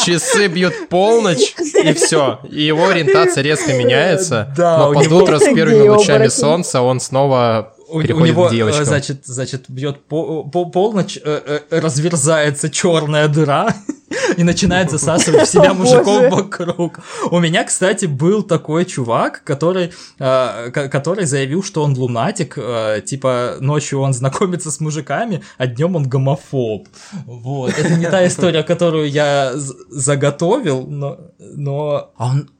Часы бьют полночь, и все. И его ориентация резко меняется. Да, но под утро с <laughs> первыми лучами солнца он снова у, у него, э, значит, значит, бьет по, по, полночь, э, э, разверзается черная дыра <laughs> и начинает засасывать в себя мужиков вокруг. У меня, кстати, был такой чувак, который, который заявил, что он лунатик, типа ночью он знакомится с мужиками, а днем он гомофоб. Вот. Это не та <laughs> история, которую я заготовил, но, но а он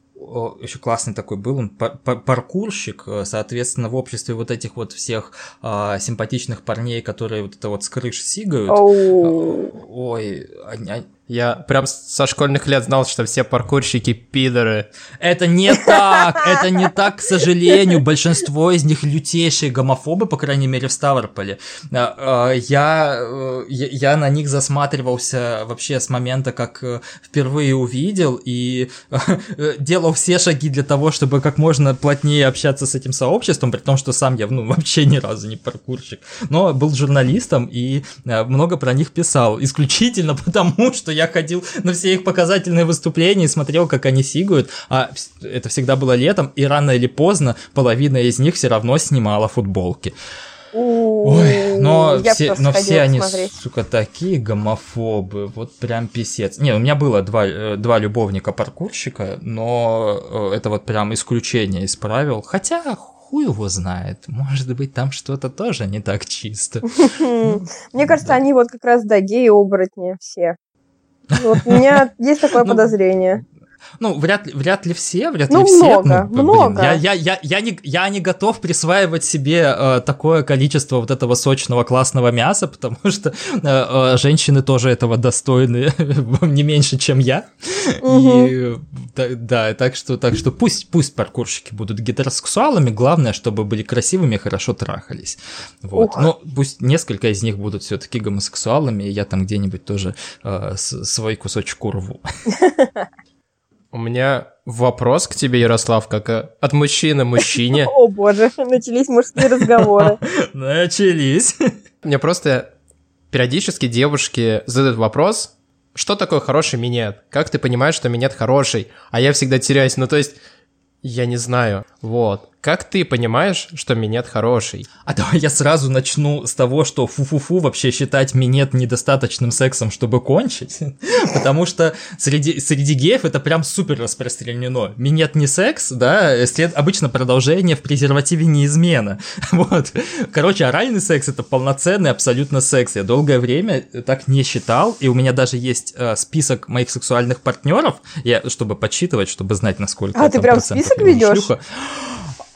еще классный такой был, он пар паркурщик, э, соответственно, в обществе вот этих вот всех а, симпатичных парней, которые вот это вот с крыш сигают. Oh. Ой, они, я прям со школьных лет знал, что все паркурщики пидоры. Это не <laughs> так, это не так, к сожалению. Большинство из них лютейшие гомофобы, по крайней мере, в Ставрополе. А, а, я, э, я, я на них засматривался вообще с момента, как э, впервые увидел, и э, делал все шаги для того, чтобы как можно плотнее общаться с этим сообществом, при том, что сам я ну, <laughs> вообще ни разу не паркурщик. Но был журналистом и много про них писал. Исключительно <laughs> потому, что я ходил на все их показательные выступления и смотрел, как они сигают, а это всегда было летом, и рано или поздно половина из них все равно снимала футболки. Ой, но Я все, но все они, смотреть. сука, такие гомофобы, вот прям писец. Не, у меня было два, э, два любовника-паркурщика, но э, это вот прям исключение из правил. Хотя, хуй его знает. Может быть, там что-то тоже не так чисто. <laughs> Мне кажется, они вот как раз, да, геи-оборотни все. Вот у меня <laughs> есть такое ну, подозрение. Ну, вряд ли, вряд ли все, вряд ну, ли все. Много, ну, много. Блин, я, я, я, я, не, я не готов присваивать себе э, такое количество вот этого сочного классного мяса, <laughs> потому что э, э, женщины тоже этого достойны <laughs> не меньше, чем я. Угу. И да, да, так что, так что пусть, пусть паркурщики будут гетеросексуалами, главное, чтобы были красивыми и хорошо трахались. Вот. Ух. Но пусть несколько из них будут все-таки гомосексуалами, и я там где-нибудь тоже э, свой кусочек урву. <laughs> У меня вопрос к тебе, Ярослав, как э, от мужчины мужчине. <laughs> О боже, начались мужские разговоры. <laughs> Начались. Мне просто периодически девушки задают вопрос, что такое хороший минет? Как ты понимаешь, что минет хороший? А я всегда теряюсь. Ну, то есть, я не знаю. Вот. Как ты понимаешь, что минет хороший? А давай я сразу начну с того, что фу-фу-фу вообще считать минет недостаточным сексом, чтобы кончить. <laughs> Потому что среди, среди геев это прям супер распространено. Минет не секс, да, след, обычно продолжение в презервативе не измена. <laughs> Вот. Короче, оральный секс это полноценный абсолютно секс. Я долгое время так не считал, и у меня даже есть э, список моих сексуальных партнеров, я, чтобы подсчитывать, чтобы знать, насколько а, ты прям список ведешь? Шлюха.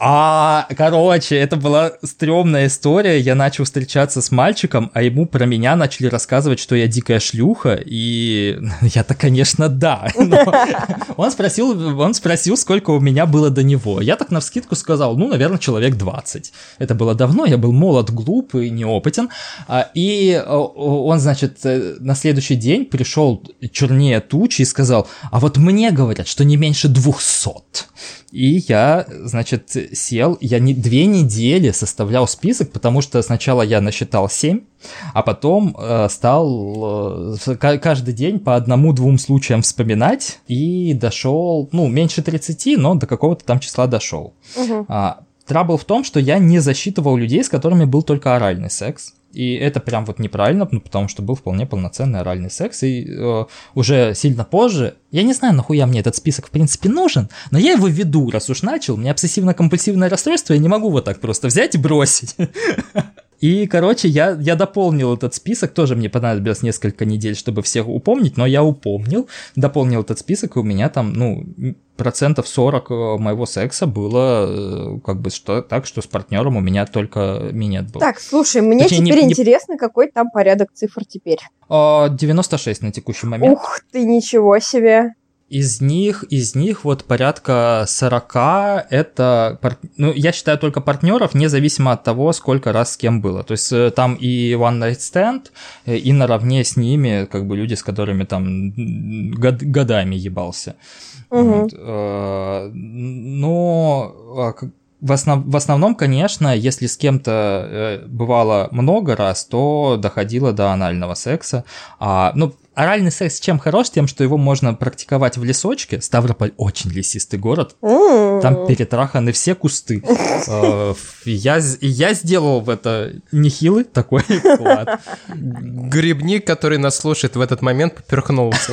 А, короче, это была стрёмная история. Я начал встречаться с мальчиком, а ему про меня начали рассказывать, что я дикая шлюха, и <laughs> я-то, конечно, да. <laughs> Но <laughs> он спросил, он спросил, сколько у меня было до него. Я так на вскидку сказал, ну, наверное, человек 20. Это было давно, я был молод, глуп и неопытен. А, и он, значит, э, на следующий день пришел чернее тучи и сказал, а вот мне говорят, что не меньше 200. И я, значит, сел, я не, две недели составлял список, потому что сначала я насчитал семь, а потом э, стал э, каждый день по одному-двум случаям вспоминать и дошел, ну, меньше 30, но до какого-то там числа дошел. Угу. А, трабл в том, что я не засчитывал людей, с которыми был только оральный секс. И это прям вот неправильно, ну, потому что был вполне полноценный оральный секс. И э, уже сильно позже, я не знаю, нахуя мне этот список в принципе нужен, но я его веду, раз уж начал. У меня обсессивно-компульсивное расстройство, я не могу вот так просто взять и бросить. <laughs> И, короче, я, я дополнил этот список, тоже мне понадобилось несколько недель, чтобы всех упомнить, но я упомнил, дополнил этот список, и у меня там, ну, процентов 40 э, моего секса было э, как бы что, так, что с партнером у меня только минет был. Так, слушай, мне Точнее, теперь не, интересно, какой там порядок цифр теперь. 96 а, на текущий момент. Ух ты, ничего себе. Из них, из них вот порядка 40 это, ну, я считаю только партнеров, независимо от того, сколько раз с кем было. То есть э, там и One Night Stand, э, и наравне с ними, как бы люди, с которыми там год, годами ебался. Угу. Вот, э, но а, в, основ, в основном, конечно, если с кем-то э, бывало много раз, то доходило до анального секса. А, ну, оральный секс чем хорош? Тем, что его можно практиковать в лесочке. Ставрополь очень лесистый город. Там перетраханы все кусты. <laughs> Э, я, я сделал в это нехилый такой <laughs> вклад. Грибник, который нас слушает в этот момент, поперхнулся.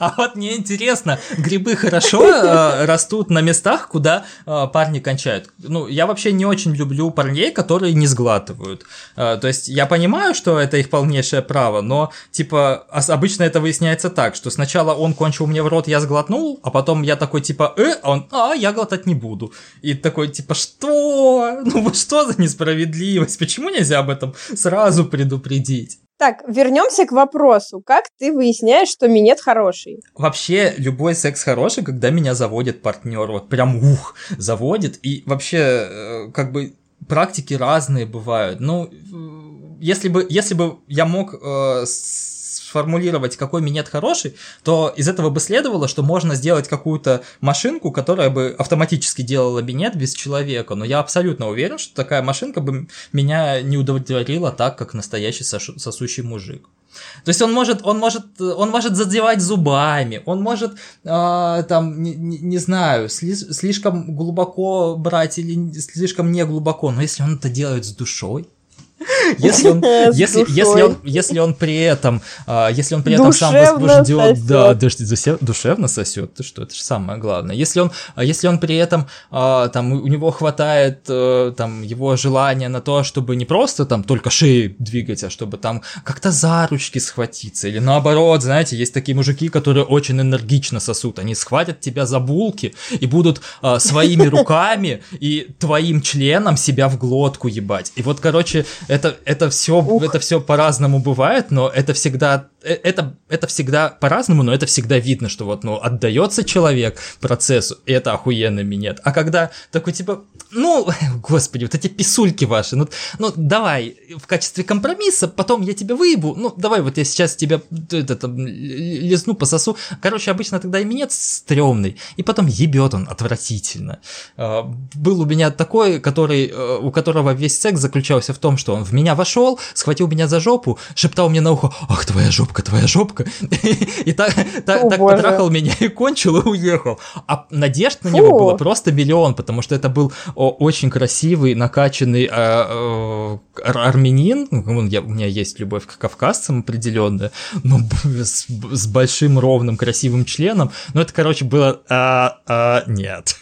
А вот мне интересно, грибы хорошо э, растут на местах, куда э, парни кончают. Ну, я вообще не очень люблю парней, которые не сглатывают. Э, то есть я понимаю, что это их полнейшее право, но типа обычно это выясняется так, что сначала он кончил мне в рот, я сглотнул, а потом я такой типа, э, а он, а, я глотать не буду. И такой типа, что? Ну вот что за несправедливость? Почему нельзя об этом сразу предупредить? Так, вернемся к вопросу. Как ты выясняешь, что минет хороший? Вообще, любой секс хороший, когда меня заводит партнер. Вот прям ух, заводит. И вообще, э, как бы практики разные бывают. Ну, если бы, если бы я мог э, сформулировать, какой минет хороший, то из этого бы следовало, что можно сделать какую-то машинку, которая бы автоматически делала минет без человека. Но я абсолютно уверен, что такая машинка бы меня не удовлетворила так, как настоящий сосущий мужик. То есть он может, он может, он может задевать зубами, он может, э, там, не, не, знаю, сли, слишком глубоко брать или слишком не глубоко, но если он это делает с душой, если он, <laughs> если, если он, если он при этом, а, если он при этом сам возбужден, да, душевно сосет, ты что, это же самое главное. Если он, а, если он при этом, а, там, у него хватает, э, там, его желания на то, чтобы не просто там только шеи двигать, а чтобы там как-то за ручки схватиться, или наоборот, знаете, есть такие мужики, которые очень энергично сосут, они схватят тебя за булки и будут своими <laughs> руками и твоим членом себя в глотку ебать. И вот, короче, это, это все, это все по-разному бывает, но это всегда, это, это всегда по-разному, но это всегда видно, что вот, ну, отдается человек процессу, и это охуенно минет. А когда такой, типа, ну, <laughs> господи, вот эти писульки ваши, ну, ну, давай, в качестве компромисса, потом я тебя выебу, ну, давай, вот я сейчас тебя, это, это, лизну, пососу. Короче, обычно тогда и минет стрёмный, и потом ебет он отвратительно. А, был у меня такой, который, э, у которого весь секс заключался в том, что он в меня вошел, схватил меня за жопу, шептал мне на ухо, ах, твоя жопка, твоя жопка, <laughs> и так, так, так потрахал меня и кончил, и уехал. А надежд на него было просто миллион, потому что это был очень красивый, накачанный а, а, армянин, ну, я, у меня есть любовь к кавказцам определенная, но с, с большим, ровным, красивым членом, но это, короче, было а, а, нет.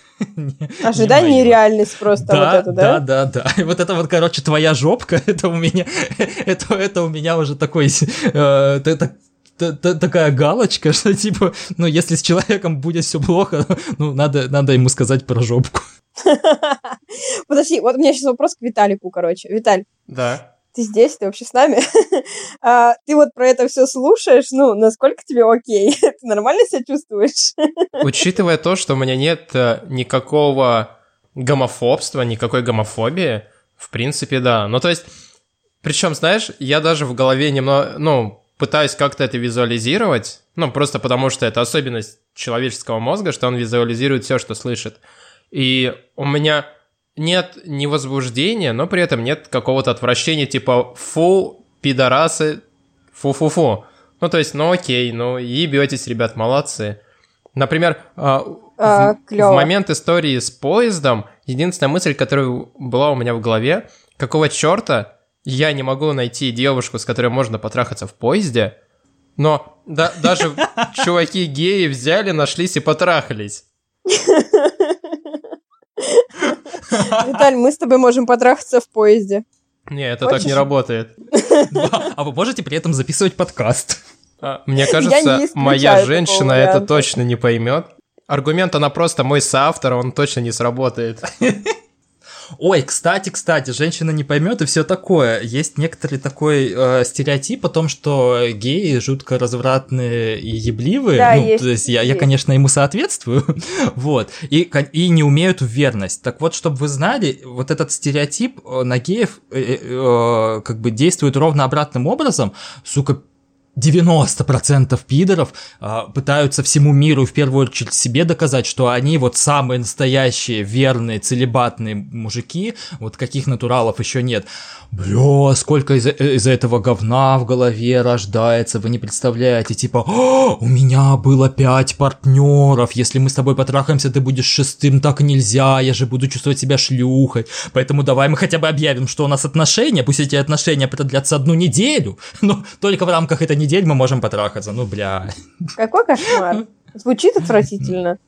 Ожидание и реальность просто да, вот это, да? Да, да, да. И вот это вот, короче, твоя жопка, <laughs> это у меня, это, это у меня уже такой, э, это, такая галочка, <laughs> что типа, ну, если с человеком будет все плохо, <laughs> ну, надо, надо ему сказать про жопку. Подожди, вот у меня сейчас вопрос к Виталику, короче. Виталь. Да ты здесь, ты вообще с нами, <laughs> а, ты вот про это все слушаешь, ну, насколько тебе окей? <laughs> ты нормально себя чувствуешь? <laughs> Учитывая то, что у меня нет э, никакого гомофобства, никакой гомофобии, в принципе, да. Ну, то есть, причем, знаешь, я даже в голове немного, ну, пытаюсь как-то это визуализировать, ну, просто потому что это особенность человеческого мозга, что он визуализирует все, что слышит. И у меня нет ни возбуждения, но при этом нет какого-то отвращения, типа «фу, пидорасы, фу-фу-фу». Ну, то есть, ну окей, ну ебетесь, ребят, молодцы. Например, а, а, в, в момент истории с поездом, единственная мысль, которая была у меня в голове, какого черта я не могу найти девушку, с которой можно потрахаться в поезде, но да, даже <laughs> чуваки геи взяли, нашлись и потрахались. <laughs> <laughs> Виталь, мы с тобой можем потрахаться в поезде. Не, это так не работает. <laughs> А вы можете при этом записывать подкаст? А, мне кажется, моя женщина это точно не поймет. Аргумент, она просто мой соавтор, он точно не сработает. <laughs> Ой, кстати, кстати, женщина не поймет и все такое. Есть некоторый такой э, стереотип о том, что геи жутко развратные и ебливые. Да, ну, есть, то есть я, я, конечно, ему соответствую. <laughs> вот. И, и не умеют в верность. Так вот, чтобы вы знали, вот этот стереотип э, на геев э, э, э, как бы действует ровно обратным образом. Сука, 90% пидоров э, пытаются всему миру, в первую очередь себе доказать, что они вот самые настоящие, верные, целебатные мужики, вот каких натуралов еще нет. Бля, сколько из, из этого говна в голове рождается, вы не представляете, типа, у меня было пять партнеров, если мы с тобой потрахаемся, ты будешь шестым, так нельзя, я же буду чувствовать себя шлюхой, поэтому давай мы хотя бы объявим, что у нас отношения, пусть эти отношения продлятся одну неделю, <laughs> но только в рамках этой недели мы можем потрахаться, ну бля. Какой кошмар. Звучит отвратительно.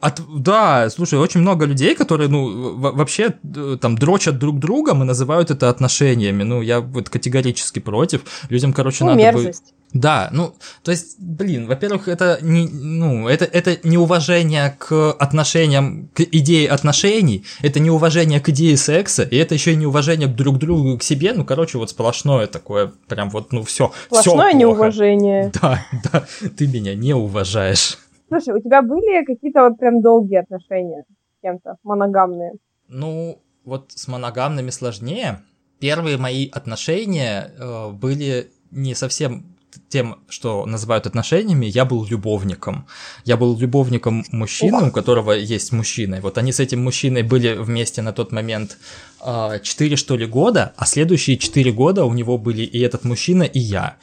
От, да, слушай, очень много людей, которые, ну, вообще э, там дрочат друг друга, и называют это отношениями. Ну, я вот категорически против. Людям, короче, ну, надо мерзость. бы... Да, ну, то есть, блин, во-первых, это не, ну, это, это неуважение к отношениям, к идее отношений, это неуважение к идее секса, и это еще и неуважение друг к другу, к себе, ну, короче, вот сплошное такое, прям вот, ну, все, Сплошное всё неуважение. Да, да, ты меня не уважаешь. Слушай, у тебя были какие-то вот прям долгие отношения с кем-то, моногамные? Ну, вот с моногамными сложнее. Первые мои отношения э, были не совсем тем, что называют отношениями, я был любовником. Я был любовником мужчины, у которого есть мужчина. Вот они с этим мужчиной были вместе на тот момент э, 4 что ли года, а следующие 4 года у него были и этот мужчина, и я.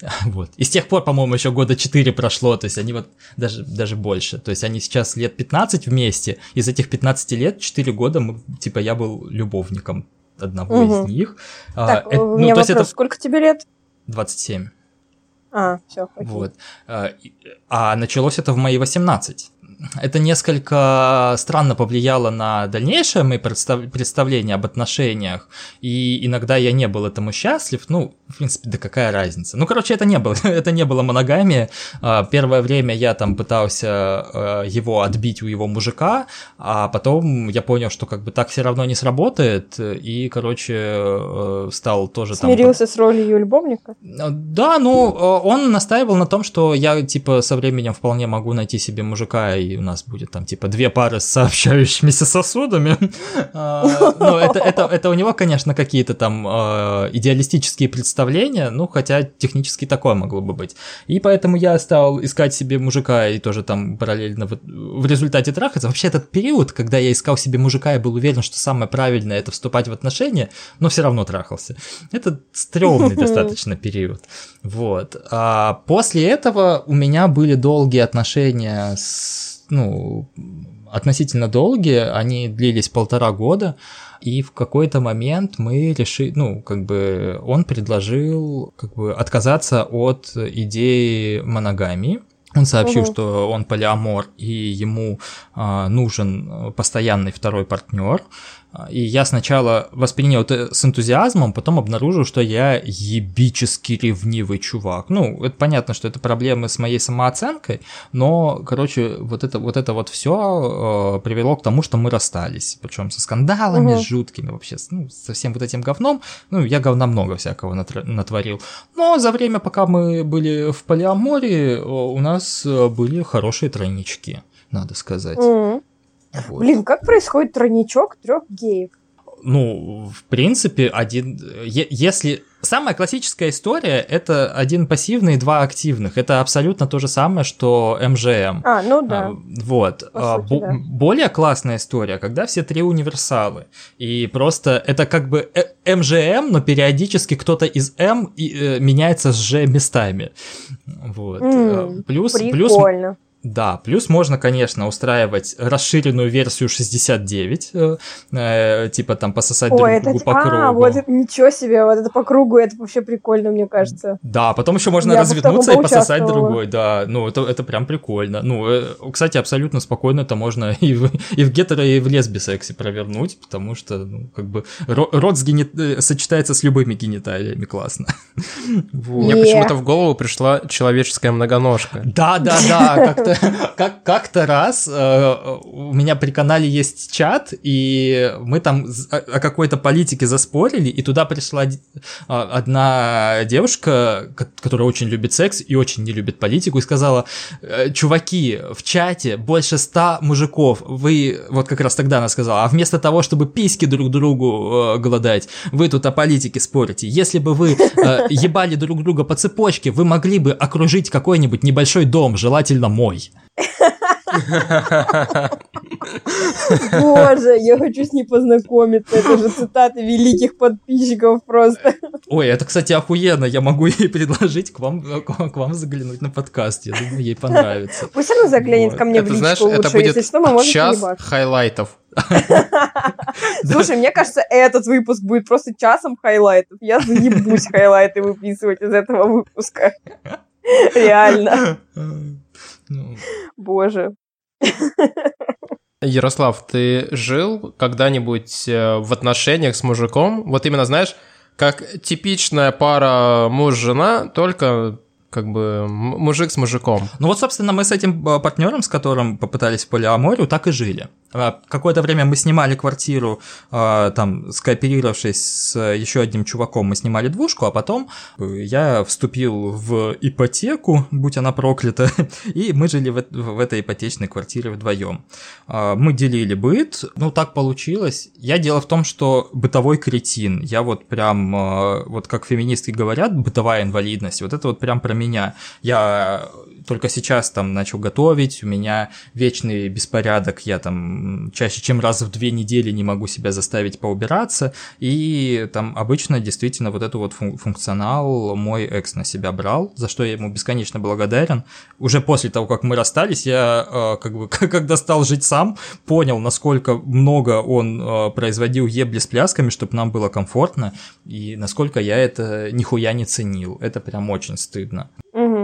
<laughs> Вот. И с тех пор, по-моему, еще года 4 прошло, то есть они вот даже, даже больше. То есть они сейчас лет 15 вместе, из этих 15 лет 4 года мы, типа я был любовником одного Угу. из них. А, Так, это- у меня есть вопрос, это сколько тебе лет? 27. А, все, окей. Вот. А, и- А началось это в мои 18. Это несколько странно повлияло на дальнейшее мои представ- представления об отношениях, и иногда я не был этому счастлив, ну, в принципе, да какая разница. Ну, короче, это не было, <laughs> это не было моногамия. А, Первое время я там пытался э, его отбить у его мужика, а потом я понял, что как бы так все равно не сработает, и, короче, э, стал тоже там... Смирился с ролью любовника? Э, Да, ну, он настаивал на том, что я, типа, со временем вполне могу найти себе мужика, и у нас будет там, типа, две пары с сообщающимися сосудами. А, Ну, это, это, это у него, конечно, какие-то там э, идеалистические представления, ну, хотя технически такое могло бы быть. И поэтому я стал искать себе мужика и тоже там параллельно в, результате трахаться. Вообще этот период, когда я искал себе мужика и был уверен, что самое правильное это вступать в отношения, но все равно трахался. Это стрёмный <laughs> достаточно период. Вот. А после этого у меня были долгие отношения с, ну, относительно долгие, они длились полтора года, и в какой-то момент мы решили, ну, как бы он предложил как бы отказаться от идеи моногамии. Он сообщил, Мгм. что он полиамор и ему а, нужен э, постоянный второй партнер. А, И я сначала воспринял это с энтузиазмом, потом обнаружил, что я ебически ревнивый чувак. Ну, это понятно, что это проблемы с моей самооценкой, но, короче, вот это вот, это вот все привело к тому, что мы расстались. Причем со скандалами Мгм. жуткими вообще, ну, со всем вот этим говном. Ну, я говна много всякого натворил. Но за время, пока мы были в полиаморе, о, у нас э, были хорошие тройнички, надо сказать. М. Вот. Блин, как происходит тройничок трех геев? Ну, в принципе, один... Если... Самая классическая история — это один пассивный и два активных. Это абсолютно то же самое, что МЖМ. А, ну да. А, Вот. По А, сути, бо- да. Более классная история, когда все три универсалы. И просто это как бы э- МЖМ, но периодически кто-то из М и, э, меняется с Ж местами. Вот. А, Плюс, плюс Прикольно. Да, плюс можно, конечно, устраивать расширенную версию 69, э, э, типа там пососать Ой, друг это... другу по а, кругу. вот это, ничего себе, вот это по кругу, это вообще прикольно, мне кажется. Да, потом еще можно Я развернуться и пососать другой, да, ну это, это прям прикольно. Ну, э, кстати, абсолютно спокойно это можно <laughs> и в, и в гетеро, и в лесби-сексе провернуть, потому что, ну, как бы, ро- рот с гени- э, сочетается с любыми гениталиями, классно. <laughs> Вот. Мне Не. почему-то в голову пришла человеческая многоножка. Да, да, да, как-то, <laughs> как, как-то раз э, у меня при канале есть чат, и мы там о, какой-то политике заспорили, и туда пришла а, одна девушка, ко- которая очень любит секс и очень не любит политику, и сказала, «Э, чуваки, в чате больше ста мужиков, вы, вот как раз тогда она сказала, а вместо того, чтобы письки друг другу э, голодать, вы тут о политике спорите. Если бы вы э, ебали друг друга по цепочке, вы могли бы окружить какой-нибудь небольшой дом, желательно мой. Боже, я хочу с ней познакомиться. Это же цитаты великих подписчиков просто. Ой, это, кстати, охуенно. Я могу ей предложить к вам, к вам, заглянуть на подкаст. Я думаю, ей понравится. Пусть она заглянет Вот. ко мне в это, личку знаешь, лучше. это будет Если что, мы можем час поебаться. хайлайтов. <laughs> Слушай, мне кажется, этот выпуск будет просто часом хайлайтов. Я заебусь хайлайты выписывать из этого выпуска. Реально. <laughs> Ну, Боже. Ярослав, ты жил когда-нибудь э, в отношениях с мужиком? Вот именно, знаешь, как типичная пара муж-жена, только как бы мужик с мужиком. Ну вот, собственно, мы с этим э, партнером, с которым попытались в полиаморию, так и жили. А, Какое-то время мы снимали квартиру, а, там, скооперировавшись с еще одним чуваком, мы снимали двушку, а потом э, я вступил в ипотеку, будь она проклята, <laughs> и мы жили в, в этой ипотечной квартире вдвоем. А, Мы делили быт, ну так получилось. Я дело в том, что бытовой кретин. Я вот прям, вот как феминистки говорят, бытовая инвалидность, вот это вот прям про меня. Я только сейчас там начал готовить, у меня вечный беспорядок, я там чаще, чем раз в две недели не могу себя заставить поубираться, и там обычно действительно вот эту вот фун- функционал мой экс на себя брал, за что я ему бесконечно благодарен. Уже после того, как мы расстались, я э, как бы, <laughs> когда стал жить сам, понял, насколько много он э, производил ебли с плясками, чтобы нам было комфортно, и насколько я это нихуя не ценил. Это прям очень стыдно.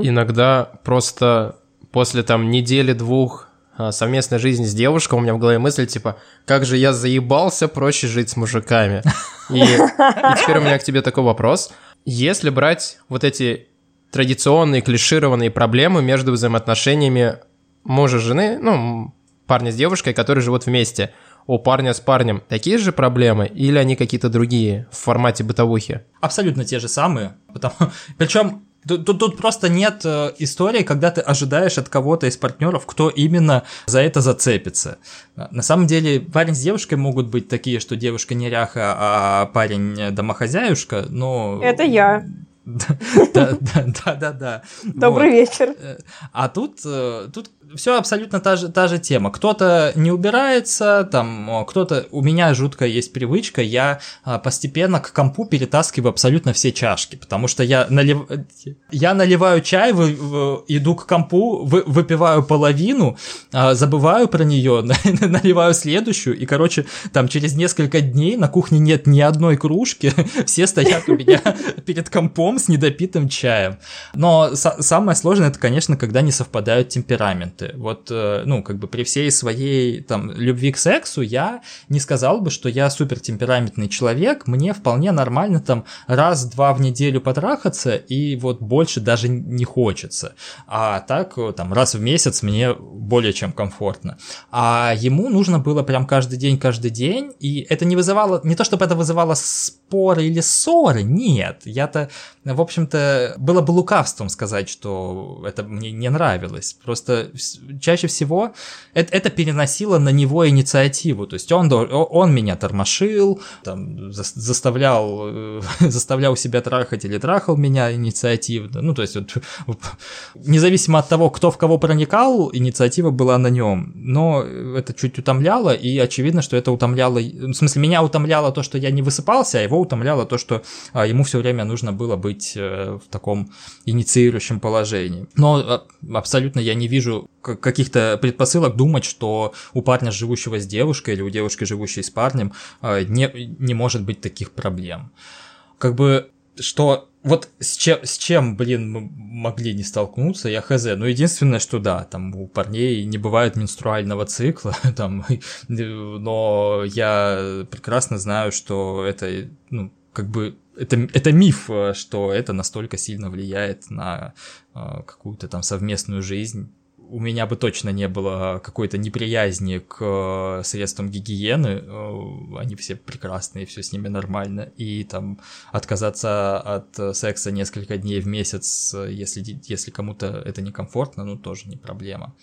Иногда просто после там недели-двух а, совместной жизни с девушкой у меня в голове мысль типа, как же я заебался, проще жить с мужиками. И, и теперь у меня к тебе такой вопрос. Если брать вот эти традиционные клишированные проблемы между взаимоотношениями мужа с жены, ну, парня с девушкой, которые живут вместе, у парня с парнем такие же проблемы или они какие-то другие в формате бытовухи? Абсолютно те же самые. Потому... <laughs> Причем тут, тут- тут просто нет э, истории, когда ты ожидаешь от кого-то из партнеров, кто именно за это зацепится. А, На самом деле, парень с девушкой могут быть такие, что девушка неряха, а парень домохозяюшка, но... Это я. <laughs> Да, да, да, да. Добрый вечер. Э, А тут, э, тут все абсолютно та же, та же тема. Кто-то не убирается, там, кто-то... У меня жуткая есть привычка, я а, постепенно к компу перетаскиваю абсолютно все чашки, потому что я, налив... я наливаю чай, вы- иду к компу, вы- выпиваю половину, а, забываю про нее, <laughs> наливаю следующую, и, короче, там через несколько дней на кухне нет ни одной кружки, <laughs> все стоят у меня <laughs> перед компом с недопитым чаем. Но са- самое сложное, это, конечно, когда не совпадают темпераменты. Вот, э, ну, как бы при всей своей там любви к сексу я не сказал бы, что я супер темпераментный человек, мне вполне нормально там раз-два в неделю потрахаться, и вот больше даже не хочется. А так, э, там, раз в месяц мне более чем комфортно. А ему нужно было прям каждый день, каждый день, и это не вызывало, не то чтобы это вызывало споры или ссоры, нет, я-то, в общем-то, было бы лукавством сказать, что это мне не нравилось. Просто чаще всего это, это переносило на него инициативу. То есть он, он меня тормошил, там, зас- заставлял, э, <laughs> заставлял себя трахать или трахал меня инициативно. Ну, то есть вот, <laughs> независимо от того, кто в кого проникал, инициатива была на нем. Но это чуть утомляло, и очевидно, что это утомляло... В смысле, меня утомляло то, что я не высыпался, а его утомляло то, что а, ему все время нужно было быть э, в таком инициирующем положении. Но абсолютно я не вижу каких-то предпосылок думать, что у парня, живущего с девушкой, или у девушки, живущей с парнем, не, не может быть таких проблем. Как бы, что вот с чем, с чем, блин, мы могли не столкнуться, я хз. Ну, единственное, что да, там у парней не бывает менструального цикла, <laughs> там, но я прекрасно знаю, что это, ну, как бы, это, это миф, что это настолько сильно влияет на э, какую-то там совместную жизнь у меня бы точно не было какой-то неприязни к э, средствам гигиены. Э, они все прекрасные, все с ними нормально. И там отказаться от секса несколько дней в месяц, если, если кому-то это некомфортно, ну тоже не проблема.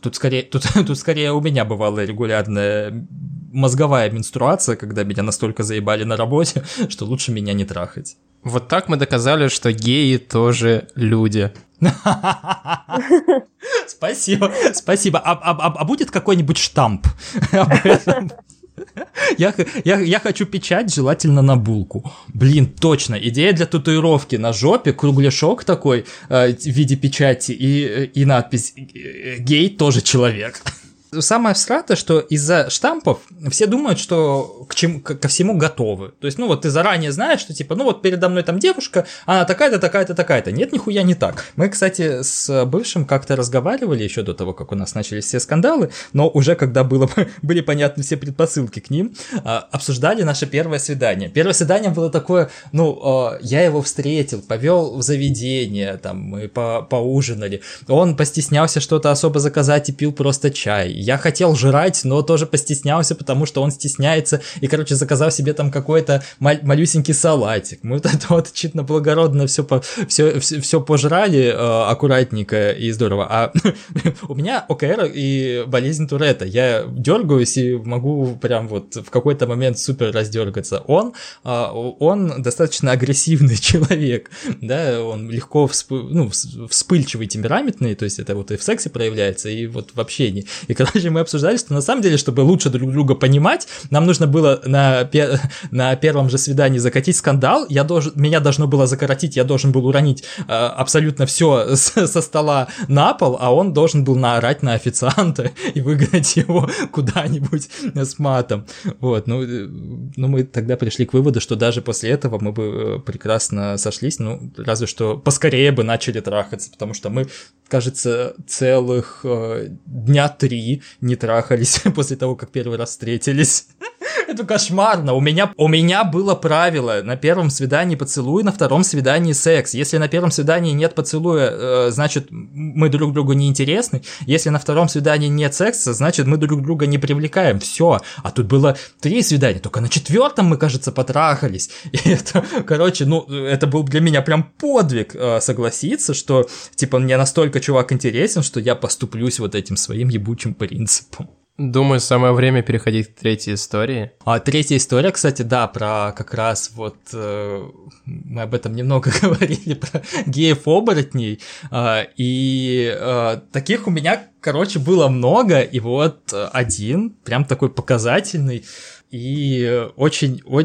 Тут скорее, <laughs> тут, тут скорее у меня бывала регулярная мозговая менструация, когда меня настолько заебали на работе, <laughs> что лучше меня не трахать. Вот так мы доказали, что геи тоже люди. <laughs> Спасибо, спасибо. А, а, а, а будет какой-нибудь штамп <laughs> об этом? Я, я, я хочу печать, желательно на булку. Блин, точно, идея для татуировки на жопе, кругляшок такой э, в виде печати и, и надпись «Гей тоже человек». Самое всратое, что из-за штампов все думают, что к чему, ко всему готовы. То есть, ну вот ты заранее знаешь, что типа, ну вот передо мной там девушка, она такая-то, такая-то, такая-то. Нет, нихуя не так. Мы, кстати, с бывшим как-то разговаривали еще до того, как у нас начались все скандалы, но уже когда было, <laughs> были понятны все предпосылки к ним, а, обсуждали наше первое свидание. Первое свидание было такое, ну, а, я его встретил, повел в заведение, там, мы по поужинали. Он постеснялся что-то особо заказать и пил просто чай я хотел жрать, но тоже постеснялся, потому что он стесняется, и, короче, заказал себе там какой-то мал- малюсенький салатик. Мы вот это вот читно благородно все, по, все, все, все пожрали э, аккуратненько и здорово. А <laughs> у меня ОКР и болезнь Туретта. Я дергаюсь и могу прям вот в какой-то момент супер раздергаться. Он, э, он достаточно агрессивный <laughs> человек, да, он легко всп- ну, вспыльчивый, темпераментный, то есть это вот и в сексе проявляется, и вот в общении. И же мы обсуждали, что на самом деле, чтобы лучше друг друга понимать, нам нужно было на, пер... на первом же свидании закатить скандал, я должен, меня должно было закоротить, я должен был уронить э, абсолютно все <laughs> со стола на пол, а он должен был наорать на официанта и выгнать его <laughs> куда-нибудь с матом. Вот, ну, э, ну мы тогда пришли к выводу, что даже после этого мы бы э, прекрасно сошлись, ну, разве что поскорее бы начали трахаться, потому что мы, кажется, целых э, дня три не трахались <laughs> после того, как первый раз встретились. <laughs> Это кошмарно. У меня, у меня было правило. На первом свидании поцелуй, на втором свидании секс. Если на первом свидании нет поцелуя, э, значит, мы друг другу не интересны. Если на втором свидании нет секса, значит, мы друг друга не привлекаем. Все. А тут было три свидания. Только на четвертом мы, кажется, потрахались. <laughs> И это, короче, ну, это был для меня прям подвиг э, согласиться, что, типа, мне настолько чувак интересен, что я поступлюсь вот этим своим ебучим принципом. Думаю, самое время переходить к третьей истории. А третья история, кстати, да, про как раз вот э, мы об этом немного <laughs> говорили про геев-оборотней, э, и э, таких у меня, короче, было много, и вот один прям такой показательный и очень, о,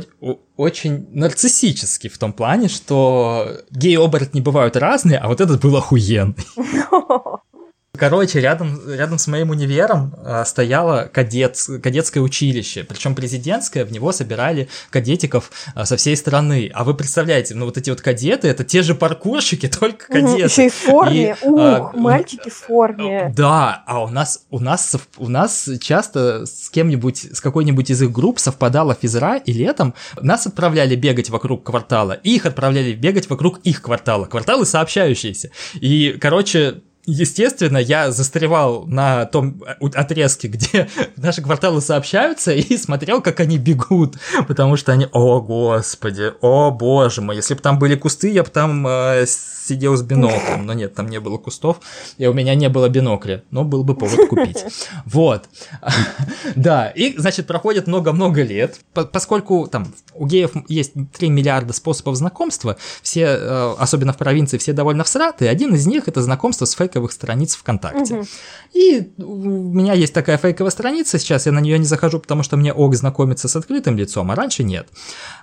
очень нарциссический в том плане, что геи-оборотни бывают разные, а вот этот был охуенный. <laughs> Короче, рядом, рядом с моим универом э, стояло кадет, кадетское училище, причем президентское, в него собирали кадетиков э, со всей страны. А вы представляете, ну вот эти вот кадеты, это те же паркурщики, <laughs> только кадеты. Еще и в форме, и, ух, а, мальчики в форме. Да, а у нас, у нас, у нас часто с кем-нибудь, с какой-нибудь из их групп совпадала физра, и летом нас отправляли бегать вокруг квартала, и их отправляли бегать вокруг их квартала. Кварталы сообщающиеся. И, короче, Естественно, я застревал на том э, отрезке, <laughs> где наши кварталы сообщаются, и смотрел, как они бегут, потому что они, о господи, о боже мой, если бы там были кусты, я бы там э, сидел с биноклем, но нет, там не было кустов, и у меня не было бинокля, но был бы повод купить. <laughs> Вот, <laughs> да, и, значит, проходит много-много лет, поскольку там у геев есть 3 миллиарда способов знакомства, все, э, особенно в провинции, все довольно всратые, один из них это знакомство с фейк фейковых страниц ВКонтакте. Угу. И у меня есть такая фейковая страница, сейчас я на нее не захожу, потому что мне ок знакомиться с открытым лицом, а раньше нет.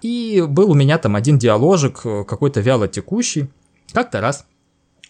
И был у меня там один диаложик, э, какой-то вяло текущий. Как-то раз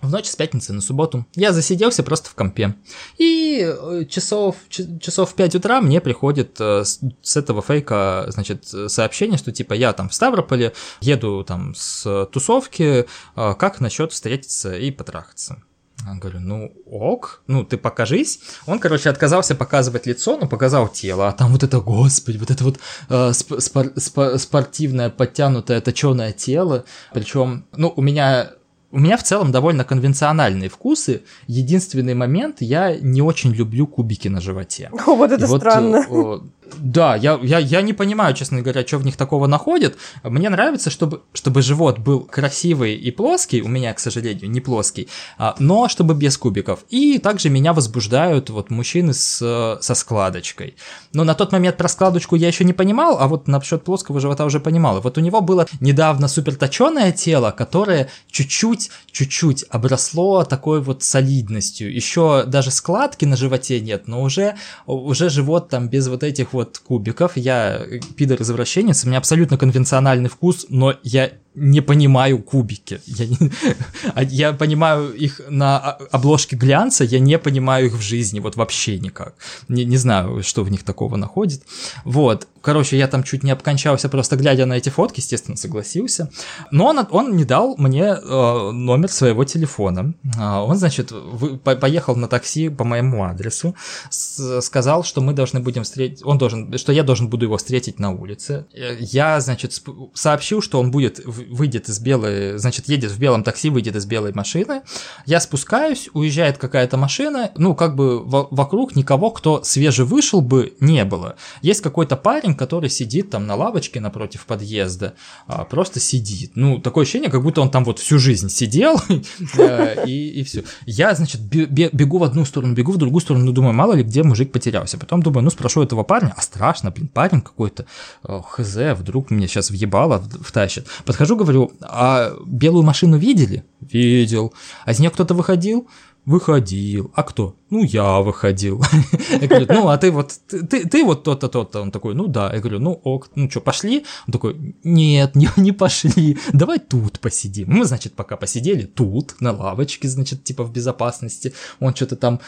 в ночь с пятницы на субботу я засиделся просто в компе. И э, часов, часов в 5 утра мне приходит э, с, этого фейка, значит, сообщение, что типа я там в Ставрополе, еду там с тусовки, как насчет встретиться и потрахаться. Я говорю, ну ок, ну ты покажись. Он, короче, отказался показывать лицо, но показал тело. А там вот это, господи, вот это вот э, спор- спор- спортивное, подтянутое, точеное тело. Причем, ну, у меня у меня в целом довольно конвенциональные вкусы. Единственный момент, я не очень люблю кубики на животе. <laughs> О, вот это И странно. Вот, да, я, я, я не понимаю, честно говоря, что в них такого находят. Мне нравится, чтобы, чтобы живот был красивый и плоский, у меня, к сожалению, не плоский, а, но чтобы без кубиков. И также меня возбуждают вот мужчины с, со складочкой. Но на тот момент про складочку я еще не понимал, а вот насчет плоского живота уже понимал. И вот у него было недавно супер точеное тело, которое чуть-чуть, чуть-чуть обросло такой вот солидностью. Еще даже складки на животе нет, но уже, уже живот там без вот этих вот кубиков. Я пидор-извращенец, у меня абсолютно конвенциональный вкус, но я не понимаю кубики. Я, не, <laughs> а я понимаю их на обложке глянца, я не понимаю их в жизни, вот вообще никак. Не, не знаю, что в них такого находит. Вот. Короче, я там чуть не обкончался, просто глядя на эти фотки, естественно, согласился. Но он, он не дал мне э, номер своего телефона. А, он, значит, вы, по, поехал на такси по моему адресу, с, сказал, что мы должны будем встретить, он должен, что я должен буду его встретить на улице. Э, я, значит, сообщил, что он будет выйдет из белой, значит, едет в белом такси, выйдет из белой машины. Я спускаюсь, уезжает какая-то машина, ну, как бы вокруг никого, кто свеже вышел бы, не было. Есть какой-то парень, который сидит там на лавочке напротив подъезда, а, просто сидит. Ну, такое ощущение, как будто он там вот всю жизнь сидел, <laughs> э, и, все. Я, значит, бегу в одну сторону, бегу в другую сторону, ну, думаю, мало ли где мужик потерялся. Потом думаю, ну, спрошу этого парня, а страшно, блин, парень какой-то, хз, вдруг мне сейчас въебало втащит. Подхожу, говорю, а белую машину видели? Видел. А из нее кто-то выходил? Выходил. А кто? Ну, я выходил. <laughs> Я говорю, ну, а ты вот, ты, ты вот то-то, то-то. Он такой, ну да. Я говорю, ну ок, ну что, пошли? Он такой, нет, <laughs> не, не пошли, давай тут посидим. Мы, значит, пока посидели тут, на лавочке, значит, типа в безопасности. Он что-то там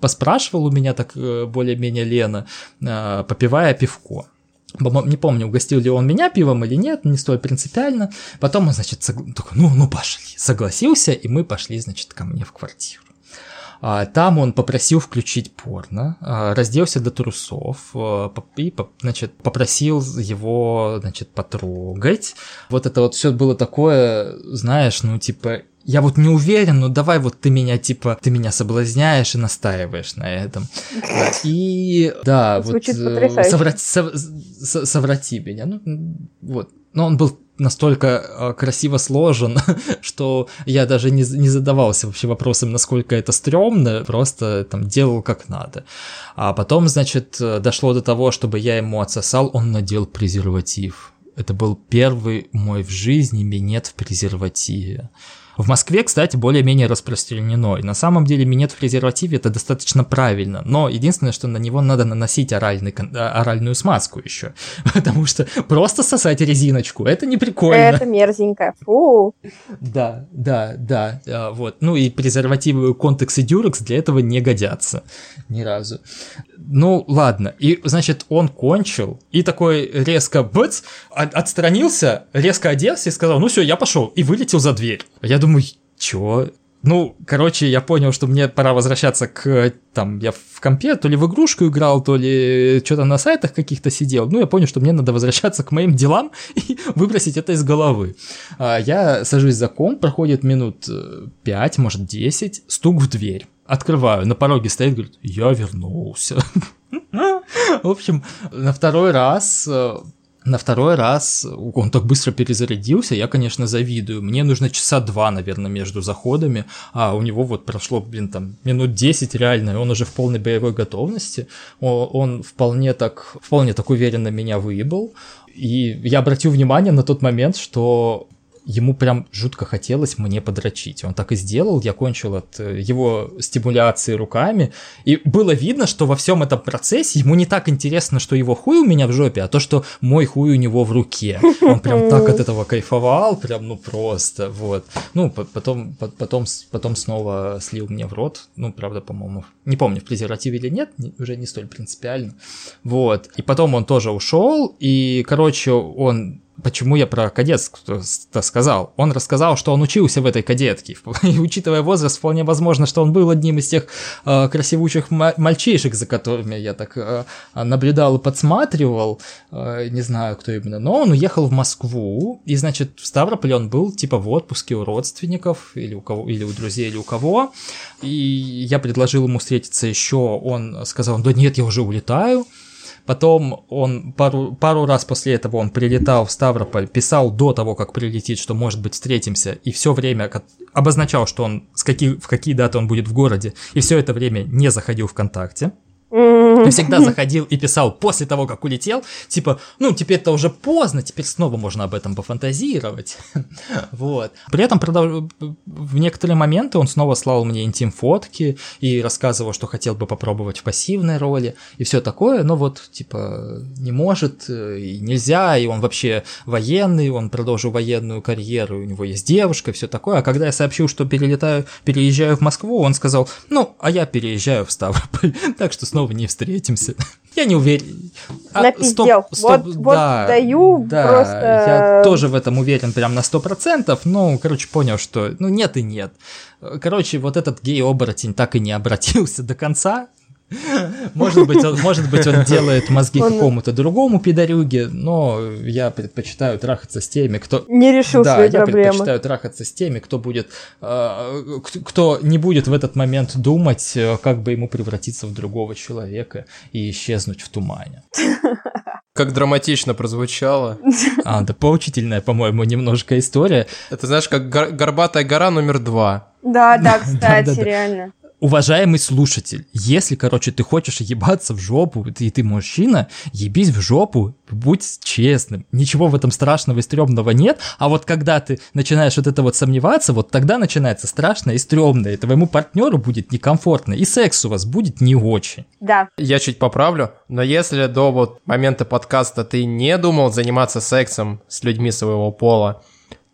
поспрашивал у меня так э, более-менее Лена, э, попивая пивко не помню, угостил ли он меня пивом или нет, не столь принципиально. Потом он, значит, сог... такой, ну, ну пошли, согласился, и мы пошли, значит, ко мне в квартиру. А, там он попросил включить порно, а, разделся до трусов а, и, значит, попросил его, значит, потрогать. Вот это вот все было такое, знаешь, ну, типа, я вот не уверен, но давай вот ты меня, типа, ты меня соблазняешь и настаиваешь на этом. И да, Звучит вот э, соврати, сов, соврати меня. Ну, вот. Но он был настолько э, красиво сложен, <laughs> что я даже не, не задавался вообще вопросом, насколько это стрёмно, просто там делал как надо. А потом, значит, дошло до того, чтобы я ему отсосал, он надел презерватив. Это был первый мой в жизни минет в презервативе. В Москве, кстати, более-менее распространено. И на самом деле минет в презервативе это достаточно правильно. Но единственное, что на него надо наносить оральный, а, оральную смазку еще. <laughs> Потому что просто сосать резиночку, это не прикольно. Это мерзенько. Фу. Да, да, да. А, вот. Ну и презервативы контекс и дюрекс для этого не годятся ни разу. Ну, ладно. И, значит, он кончил и такой резко быц, отстранился, резко оделся и сказал, ну все, я пошел. И вылетел за дверь. Я думаю, чё? Ну, короче, я понял, что мне пора возвращаться к, там, я в компе, то ли в игрушку играл, то ли что-то на сайтах каких-то сидел. Ну, я понял, что мне надо возвращаться к моим делам <laughs> и выбросить это из головы. А, я сажусь за комп, проходит минут 5, может 10, стук в дверь. Открываю, на пороге стоит, говорит, я вернулся. <laughs> В общем, на второй раз э, на второй раз он так быстро перезарядился, я, конечно, завидую. Мне нужно часа два, наверное, между заходами, а у него вот прошло, блин, там минут 10 реально, и он уже в полной боевой готовности. Он вполне так, вполне так уверенно меня выебал. И я обратил внимание на тот момент, что ему прям жутко хотелось мне подрочить. Он так и сделал, я кончил от э, его стимуляции руками, и было видно, что во всем этом процессе ему не так интересно, что его хуй у меня в жопе, а то, что мой хуй у него в руке. Он прям <laughs> так от этого кайфовал, прям, ну, просто, вот. Ну, потом, потом, потом снова слил мне в рот, ну, правда, по-моему, не помню, в презервативе или нет, уже не столь принципиально, вот. И потом он тоже ушел, и, короче, он Почему я про кадетство сказал? Он рассказал, что он учился в этой кадетке. <laughs> И учитывая возраст, вполне возможно, что он был одним из тех э, красивучих мальчишек, за которыми я так э, наблюдал и подсматривал. Э, не знаю, кто именно. Но он уехал в Москву. И, значит, в Ставрополе он был типа в отпуске у родственников или у кого, или у друзей, или у кого. И я предложил ему встретиться еще. Он сказал, да нет, я уже улетаю. Потом он пару, пару раз после этого он прилетал в Ставрополь, писал до того, как прилетит, что может быть встретимся, и все время обозначал, что он с какие, в какие даты он будет в городе, и все это время не заходил ВКонтакте. Я всегда заходил и писал после того, как улетел, типа, ну, теперь-то уже поздно, теперь снова можно об этом пофантазировать. <laughs> вот. При этом в некоторые моменты он снова слал мне интим-фотки и рассказывал, что хотел бы попробовать в пассивной роли и все такое, но вот, типа, не может э, и нельзя, и он вообще военный, он продолжил военную карьеру, у него есть девушка и все такое. А когда я сообщил, что перелетаю, переезжаю в Москву, он сказал, ну, а я переезжаю в Ставрополь, <laughs> так что снова не встретимся. <laughs> Я не уверен. А, Напиздел. Стоп, стоп, вот, да, вот даю да, просто... Я тоже в этом уверен прям на сто процентов. Ну, короче, понял, что ну нет и нет. Короче, вот этот гей-оборотень так и не обратился до конца. <laughs> Может быть, он, может быть, он делает мозги он... какому-то другому пидорюге, но я предпочитаю трахаться с теми, кто... Не решил да, свои я проблемы. предпочитаю трахаться с теми, кто будет... Э, кто не будет в этот момент думать, э, как бы ему превратиться в другого человека и исчезнуть в тумане. <laughs> Как драматично прозвучало. <laughs> А, да поучительная, по-моему, немножко история. Это знаешь, как гор- горбатая гора номер два. Да, да, кстати, реально уважаемый слушатель, если, короче, ты хочешь ебаться в жопу, и ты мужчина, ебись в жопу, будь честным. Ничего в этом страшного и стрёмного нет, а вот когда ты начинаешь вот это вот сомневаться, вот тогда начинается страшно и стрёмно, и твоему партнеру будет некомфортно, и секс у вас будет не очень. Да. Я чуть поправлю, но если до вот момента подкаста ты не думал заниматься сексом с людьми своего пола,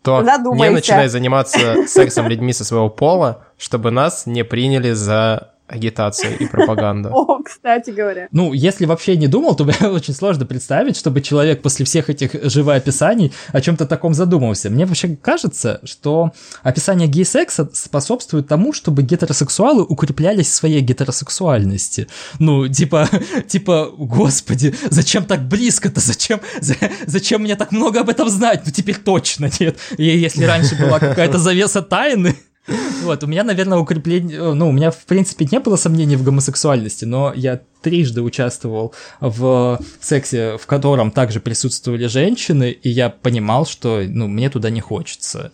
то Задумайся. не начинай заниматься сексом <laughs> людьми со своего пола, чтобы нас не приняли за агитацию и пропаганду. <laughs> О, кстати говоря. Ну, если вообще не думал, то <laughs> очень сложно представить, чтобы человек после всех этих живоописаний о чем-то таком задумался. Мне вообще кажется, что описание гей-секса способствует тому, чтобы гетеросексуалы укреплялись в своей гетеросексуальности. Ну, типа, <laughs> типа, господи, зачем так близко-то? Зачем, за, зачем мне так много об этом знать? Ну, теперь точно нет. И если раньше была какая-то завеса тайны, вот, у меня, наверное, укрепление... Э, ну, у меня, в принципе, не было сомнений в гомосексуальности, но я трижды участвовал в сексе, в котором также присутствовали женщины, и я понимал, что, ну, мне туда не хочется.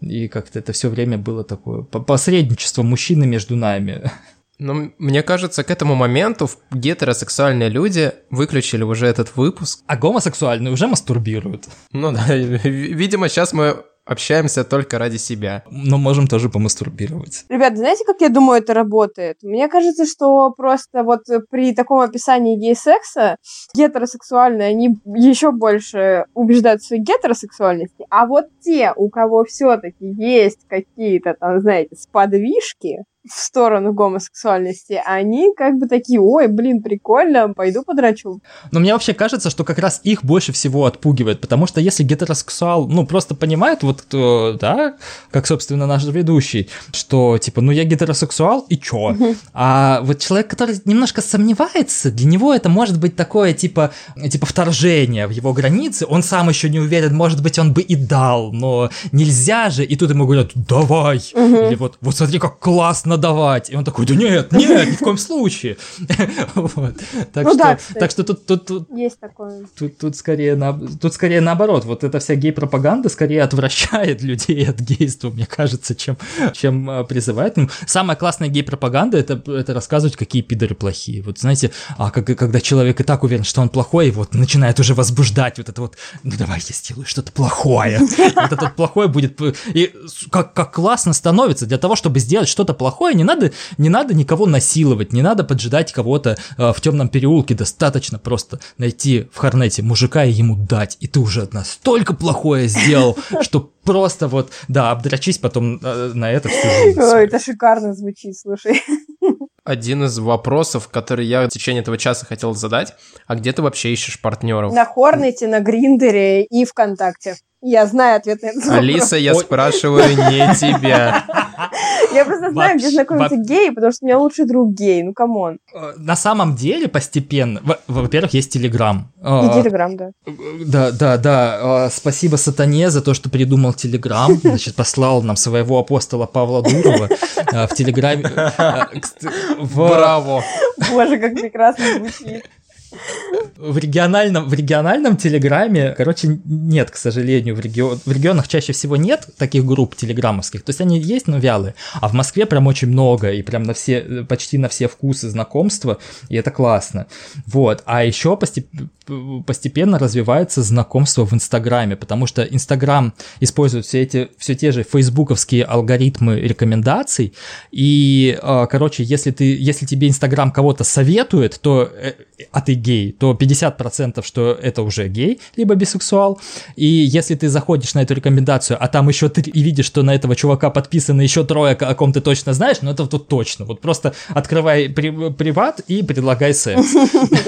И как-то это все время было такое посредничество мужчины между нами. Ну, мне кажется, к этому моменту гетеросексуальные люди выключили уже этот выпуск. А гомосексуальные уже мастурбируют. Ну да, <laughs> видимо, сейчас мы общаемся только ради себя. Но можем тоже помастурбировать. Ребят, знаете, как я думаю, это работает? Мне кажется, что просто вот при таком описании гей-секса гетеросексуальные, они еще больше убеждают в своей гетеросексуальности, а вот те, у кого все-таки есть какие-то там, знаете, сподвижки, в сторону гомосексуальности, они как бы такие, ой, блин, прикольно, пойду подрачу. Но мне вообще кажется, что как раз их больше всего отпугивает, потому что если гетеросексуал, ну, просто понимает, вот кто, да, как, собственно, наш ведущий, что, типа, ну, я гетеросексуал, и чё? А вот человек, который немножко сомневается, для него это может быть такое, типа, типа, вторжение в его границы, он сам еще не уверен, может быть, он бы и дал, но нельзя же, и тут ему говорят, давай, или вот, вот смотри, как классно надавать. И он такой, да нет, <laughs> нет, ни в коем случае. <laughs> Так Ну что, так что тут, Есть такое. Тут, скорее на, тут скорее наоборот. Вот эта вся гей-пропаганда скорее отвращает <laughs> людей от гейства, мне кажется, чем, а, призывает. Ну, самая классная гей-пропаганда это, рассказывать, какие пидоры плохие. Вот знаете, а когда человек и так уверен, что он плохой, и вот начинает уже возбуждать вот это вот, ну давай я сделаю что-то плохое. Вот это плохое будет... И как классно становится. Для того, чтобы сделать что-то плохое, не надо, не надо никого насиловать, не надо поджидать кого-то э, в темном переулке. Достаточно просто найти в Харнете мужика и ему дать. И ты уже настолько плохое сделал, <laughs> что просто вот, да, обдрачись потом э, на это всю жизнь. Ой, это шикарно звучит, слушай. Один из вопросов, который я в течение этого часа хотел задать, а где ты вообще ищешь партнеров? На Хорнете, на Гриндере и ВКонтакте. Я знаю ответ на этот вопрос. Алиса, я Ой. спрашиваю не <laughs> тебя. Я просто знаю, где во- геи, потому что у меня лучший друг гей. Ну, come on. Э, На самом деле постепенно, во- во-первых, есть Телеграм. И Э, Телеграм, да. Да, да, да. Э, Спасибо Сатане за то, что придумал Телеграм. <laughs> Значит, послал нам своего апостола Павла Дурова э, в Телеграме. э, Браво. Боже, как прекрасно звучит. В региональном, в региональном Телеграме, короче, нет, к сожалению, в, регион, в регионах чаще всего нет таких групп телеграммовских. То есть они есть, но вялые. А в Москве прям очень много, и прям на все, почти на все вкусы знакомства, и это классно. Вот. А еще постепенно постепенно развивается знакомство в Инстаграме, потому что Инстаграм использует все эти, все те же фейсбуковские алгоритмы рекомендаций, и, э, короче, если ты, если тебе Инстаграм кого-то советует, то, э, а ты гей, то 50% что это уже гей, либо бисексуал, и если ты заходишь на эту рекомендацию, а там еще ты и видишь, что на этого чувака подписано еще трое, о ком ты точно знаешь, ну это тут точно, вот просто открывай при- приват и предлагай секс. <laughs>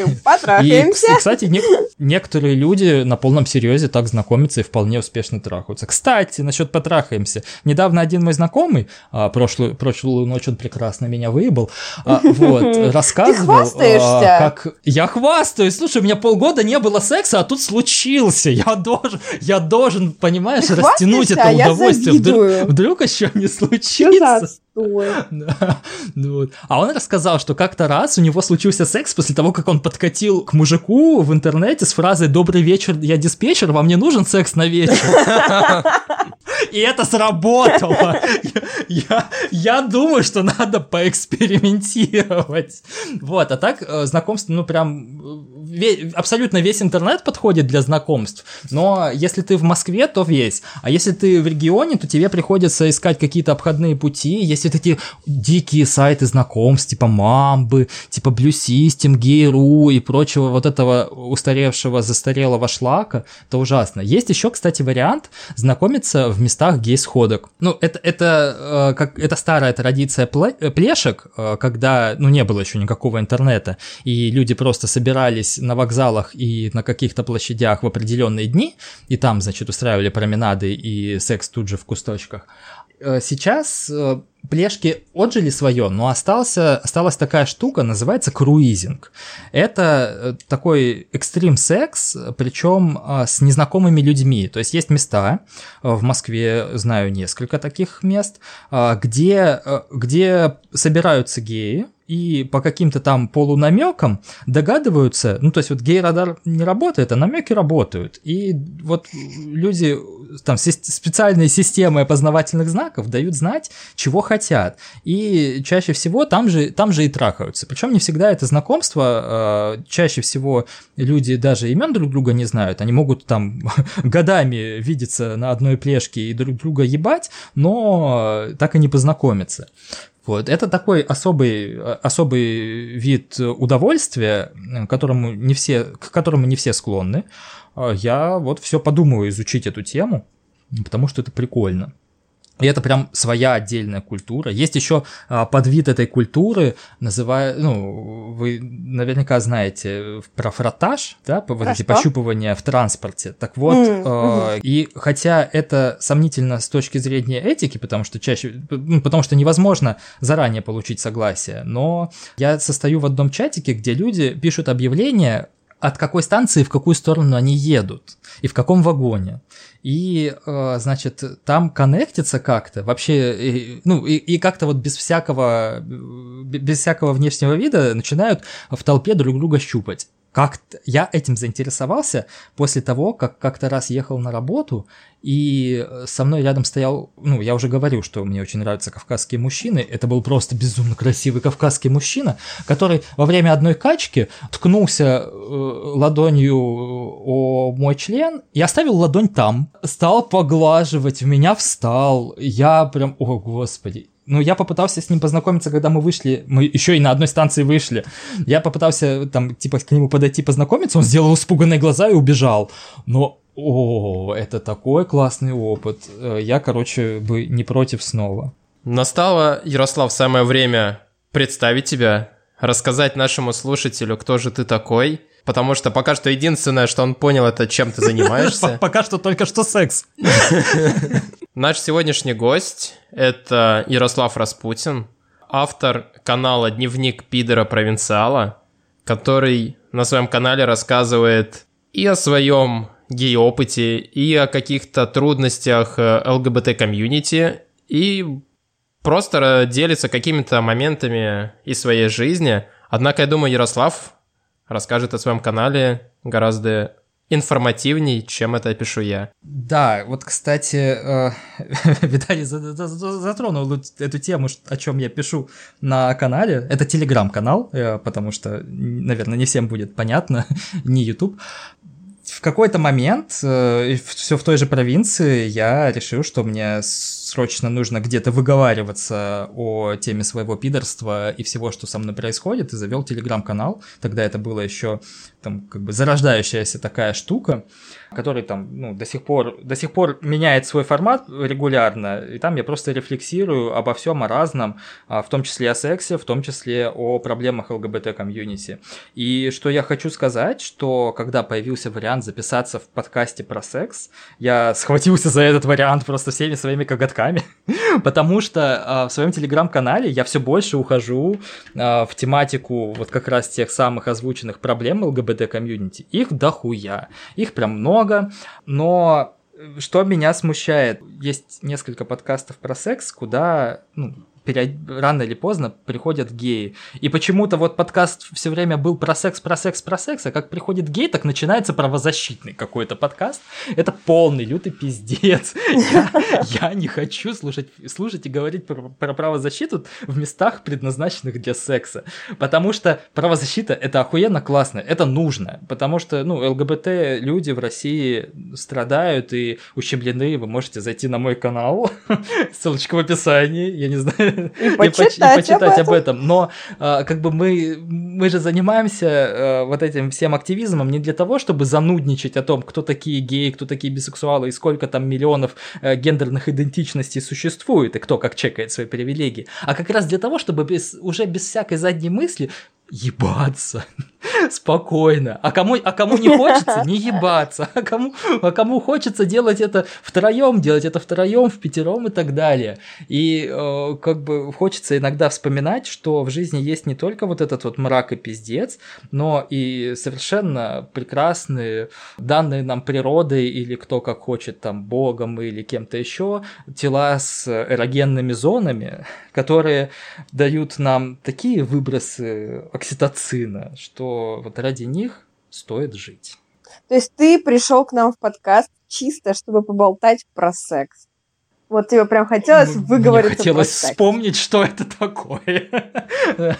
И, Потрахаемся. кс- кстати, не- некоторые люди на полном серьезе так знакомятся и вполне успешно трахаются. Кстати, насчет потрахаемся. Недавно один мой знакомый, а, прошлую, прошлую ночь он прекрасно меня выебал, а, вот, <laughs> рассказывал, а, как... Я хвастаюсь, слушай, у меня полгода не было секса, а тут случился. <laughs> Я должен, я должен, понимаешь, Ты растянуть хвастаешься, это а удовольствие. Вдруг, вдруг еще не случится. <laughs> ну вот. А он рассказал, что как-то раз у него случился секс после того, как он подкатил к мужику в интернете с фразой «Добрый вечер, я диспетчер, вам не нужен секс на вечер?» <laughs> И это сработало. Я, я, я думаю, что надо поэкспериментировать. Вот, а так э, знакомство, ну прям э, ве- абсолютно весь интернет подходит для знакомств. Но если ты в Москве, то весь. А если ты в регионе, то тебе приходится искать какие-то обходные пути. Есть вот эти дикие сайты знакомств, типа Мамбы, типа Blue System, Gay.ru и прочего вот этого устаревшего, застарелого шлака, это ужасно. Есть еще, кстати, вариант знакомиться в местах гей-сходок. Ну, это, это, э, как, это старая традиция э, плешек, э, когда, ну, не было еще никакого интернета, и люди просто собирались на вокзалах и на каких-то площадях в определенные дни, и там, значит, устраивали променады и секс тут же в кусточках. Э, Сейчас э, плешки отжили свое, но остался, осталась такая штука, называется круизинг. Это э, такой экстрим секс, причем с незнакомыми людьми. То есть есть места, в Москве знаю несколько таких мест, где, где собираются геи, и по каким-то там полунамекам догадываются, ну то есть вот гей-радар не работает, а намеки работают. И вот люди, там специальные системы опознавательных знаков дают знать, чего хотят. И чаще всего там же, там же и трахаются. Причем не всегда это знакомство, э, чаще всего люди даже имен друг друга не знают, они могут там <laughs> годами видеться на одной плешке и друг друга ебать, но так и не познакомиться. Вот, это такой особый, особый вид удовольствия, которому не все, к которому не все склонны. А Я вот все подумаю изучить эту тему, потому что это прикольно. И это прям своя отдельная культура. Есть еще а, подвид этой культуры, называя, ну, вы наверняка знаете про фротаж, да, по- вот Про эти что? пощупывания в транспорте. Так вот, М, а, и хотя это сомнительно с точки зрения этики, потому что чаще, ну, потому что невозможно заранее получить согласие, но я состою в одном чатике, где люди пишут объявления от какой станции в какую сторону они едут и в каком вагоне. И, э, значит, там коннектится как-то, вообще, ну, и, и как-то вот без всякого, без всякого внешнего вида начинают в толпе друг друга щупать как я этим заинтересовался после того, как как-то раз ехал на работу, и э, со мной рядом стоял, ну, я уже говорил, что мне очень нравятся кавказские мужчины, это был просто безумно красивый кавказский мужчина, который во время одной качки ткнулся э, ладонью о мой член и оставил ладонь там, стал поглаживать, в меня встал, я прям, о господи, ну, я попытался с ним познакомиться, когда мы вышли, мы еще и на одной станции вышли. Я попытался там, типа, к нему подойти познакомиться, он сделал испуганные глаза и убежал. Но, о, это такой классный опыт. Э, я, короче, бы не против снова. Настало, Ярослав, самое время представить тебя, рассказать нашему слушателю, кто же ты такой, потому что пока что единственное, что он понял, это чем ты <laughs> занимаешься. Пока что только что секс. <laughs> Наш сегодняшний гость — это Ярослав Распутин, автор канала «Дневник пидора провинциала», который на своем канале рассказывает и о своем гей-опыте, и о каких-то трудностях э, ЛГБТ-комьюнити, и просто делится какими-то моментами из своей жизни. Однако, я думаю, Ярослав расскажет о своем канале гораздо информативней, чем это пишу я. Да, вот, кстати, э, <laughs> Виталий затронул эту тему, о чем я пишу на канале. Это телеграм-канал, э, потому что, наверное, не всем будет понятно, <laughs> не YouTube. В какой-то момент, э, все в той же провинции, я решил, что мне срочно нужно где-то выговариваться о теме своего пидорства и всего, что со мной происходит, и завел телеграм-канал. Тогда это было еще там как бы зарождающаяся такая штука который там ну, до, сих пор, до сих пор меняет свой формат регулярно, и там я просто рефлексирую обо всем, о разном, а, в том числе о сексе, в том числе о проблемах ЛГБТ-комьюнити. И что я хочу сказать, что когда появился вариант записаться в подкасте про секс, я схватился за этот вариант просто всеми своими коготками, <laughs> потому что а, в своем телеграм-канале я все больше ухожу а, в тематику вот как раз тех самых озвученных проблем ЛГБТ-комьюнити. Их дохуя, их прям много, много, но что меня смущает, есть несколько подкастов про секс, куда ну, рано или поздно приходят геи. И почему-то вот подкаст все время был про секс, про секс, про секс, а как приходит гей, так начинается правозащитный какой-то подкаст. Это полный лютый пиздец. Я, не хочу слушать, слушать и говорить про правозащиту в местах, предназначенных для секса. Потому что правозащита это охуенно классно, это нужно. Потому что, ну, ЛГБТ люди в России страдают и ущемлены. Вы можете зайти на мой канал, <laughs> ссылочка в описании, я не знаю, и почитать, об, этом. Но а, как бы мы, мы же занимаемся а, вот этим всем активизмом не для того, чтобы занудничать о том, кто такие геи, кто такие бисексуалы и сколько там миллионов а, гендерных идентичностей существует и кто как чекает свои привилегии, а как раз для того, чтобы без, уже без всякой задней мысли ебаться спокойно. А кому, а кому не хочется, не ебаться. А кому, а кому хочется делать это втроем, делать это втроем, в пятером и так далее. И э, как бы хочется иногда вспоминать, что в жизни есть не только вот этот вот мрак и пиздец, но и совершенно прекрасные данные нам природой или кто как хочет там богом или кем-то еще тела с эрогенными зонами, которые дают нам такие выбросы окситоцина, что вот ради них стоит жить. То есть ты пришел к нам в подкаст чисто, чтобы поболтать про секс. Вот тебе прям хотелось выговорить. хотелось вспомнить, что это такое. <laughs>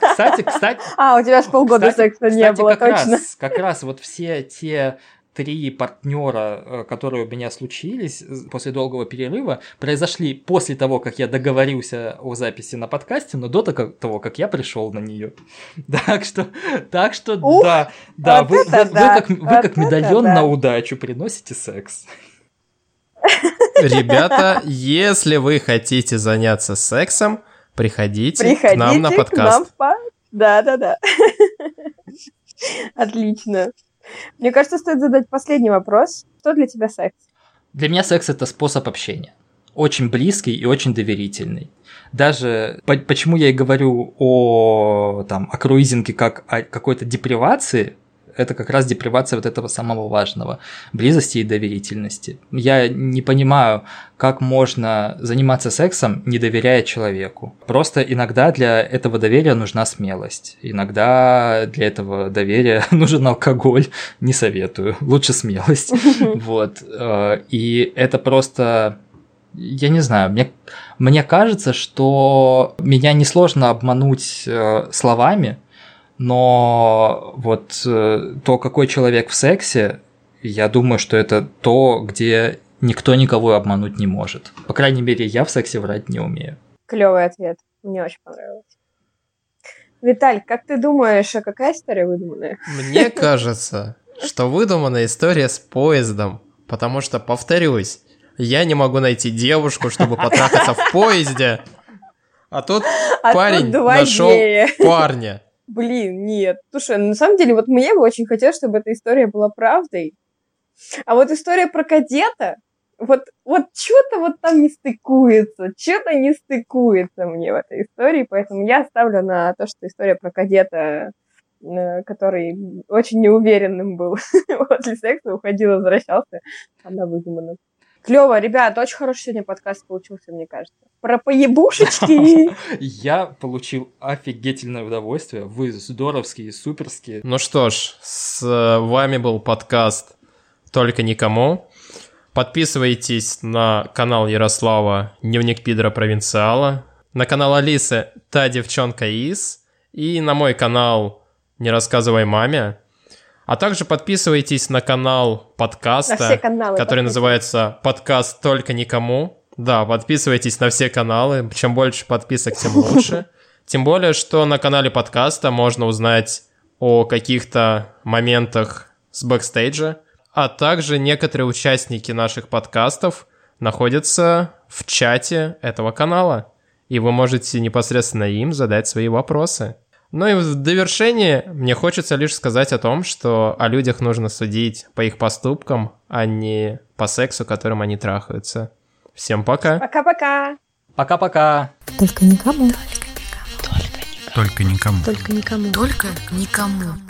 Кстати, кстати... А, у тебя же полгода секса не было, точно. Как раз вот все те три партнера, э, которые у меня случились после долгого перерыва, произошли после того, как я договорился о записи на подкасте, но до того, как я пришел на нее. <laughs> Так что, так что, Ух, да, да, вы, вы, да. вы как, вы вот как медальон да. на удачу приносите секс. Ребята, если вы хотите заняться сексом, приходите, приходите к нам на подкаст. По... Да, да, да. <laughs> Отлично. Мне кажется, стоит задать последний вопрос. Что для тебя секс? Для меня секс это способ общения. очень близкий и очень доверительный. Даже по почему я и говорю о, там, о круизинге как о какой-то депривации, это как раз депривация вот этого самого важного – близости и доверительности. Я не понимаю, как можно заниматься сексом, не доверяя человеку. Просто иногда для этого доверия нужна смелость. Иногда для этого доверия <laughs> нужен алкоголь. Не советую. Лучше смелость. <laughs> Вот. Э, и это просто я не знаю, мне, мне кажется, что меня несложно обмануть э, словами, но вот э, то, какой человек в сексе, я думаю, что это то, где никто никого обмануть не может. По крайней мере, я в сексе врать не умею. Клевый ответ. Мне очень понравилось. Виталь, как ты думаешь, а какая история выдуманная? Мне <laughs> кажется, что выдуманная история с поездом. Потому что, повторюсь, я не могу найти девушку, чтобы потрахаться в <laughs> поезде. А тут а парень тут нашел парня. Блин, нет. Слушай, на самом деле, вот мне бы очень хотелось, чтобы эта история была правдой. А вот история про кадета, вот, вот что-то вот там не стыкуется, что-то не стыкуется мне в этой истории, поэтому я ставлю на то, что история про кадета, э, который очень неуверенным был <laughs> после секса, уходил, возвращался, она выдумана. Клево, ребят, очень хороший сегодня подкаст получился, мне кажется. Про поебушечки. <laughs> Я получил офигительное удовольствие. Вы здоровские, суперские. Ну что ж, с вами был подкаст «Только никому». Подписывайтесь на канал Ярослава «Дневник пидора провинциала», на канал Алисы «Та девчонка из» и на мой канал «Не рассказывай маме». А также подписывайтесь на канал подкаста, на каналы, который называется «Подкаст только никому». Да, подписывайтесь на все каналы. Чем больше подписок, тем <laughs> лучше. Тем более, что на канале подкаста можно узнать о каких-то моментах с бэкстейджа, а также некоторые участники наших подкастов находятся в чате этого канала, и вы можете непосредственно им задать свои вопросы. Ну и в довершение мне хочется лишь сказать о том, что о людях нужно судить по их поступкам, а не по сексу, которым они трахаются. Всем пока. Пока-пока. Пока-пока. Только никому. Только никому. Только никому. Только никому. Только никому.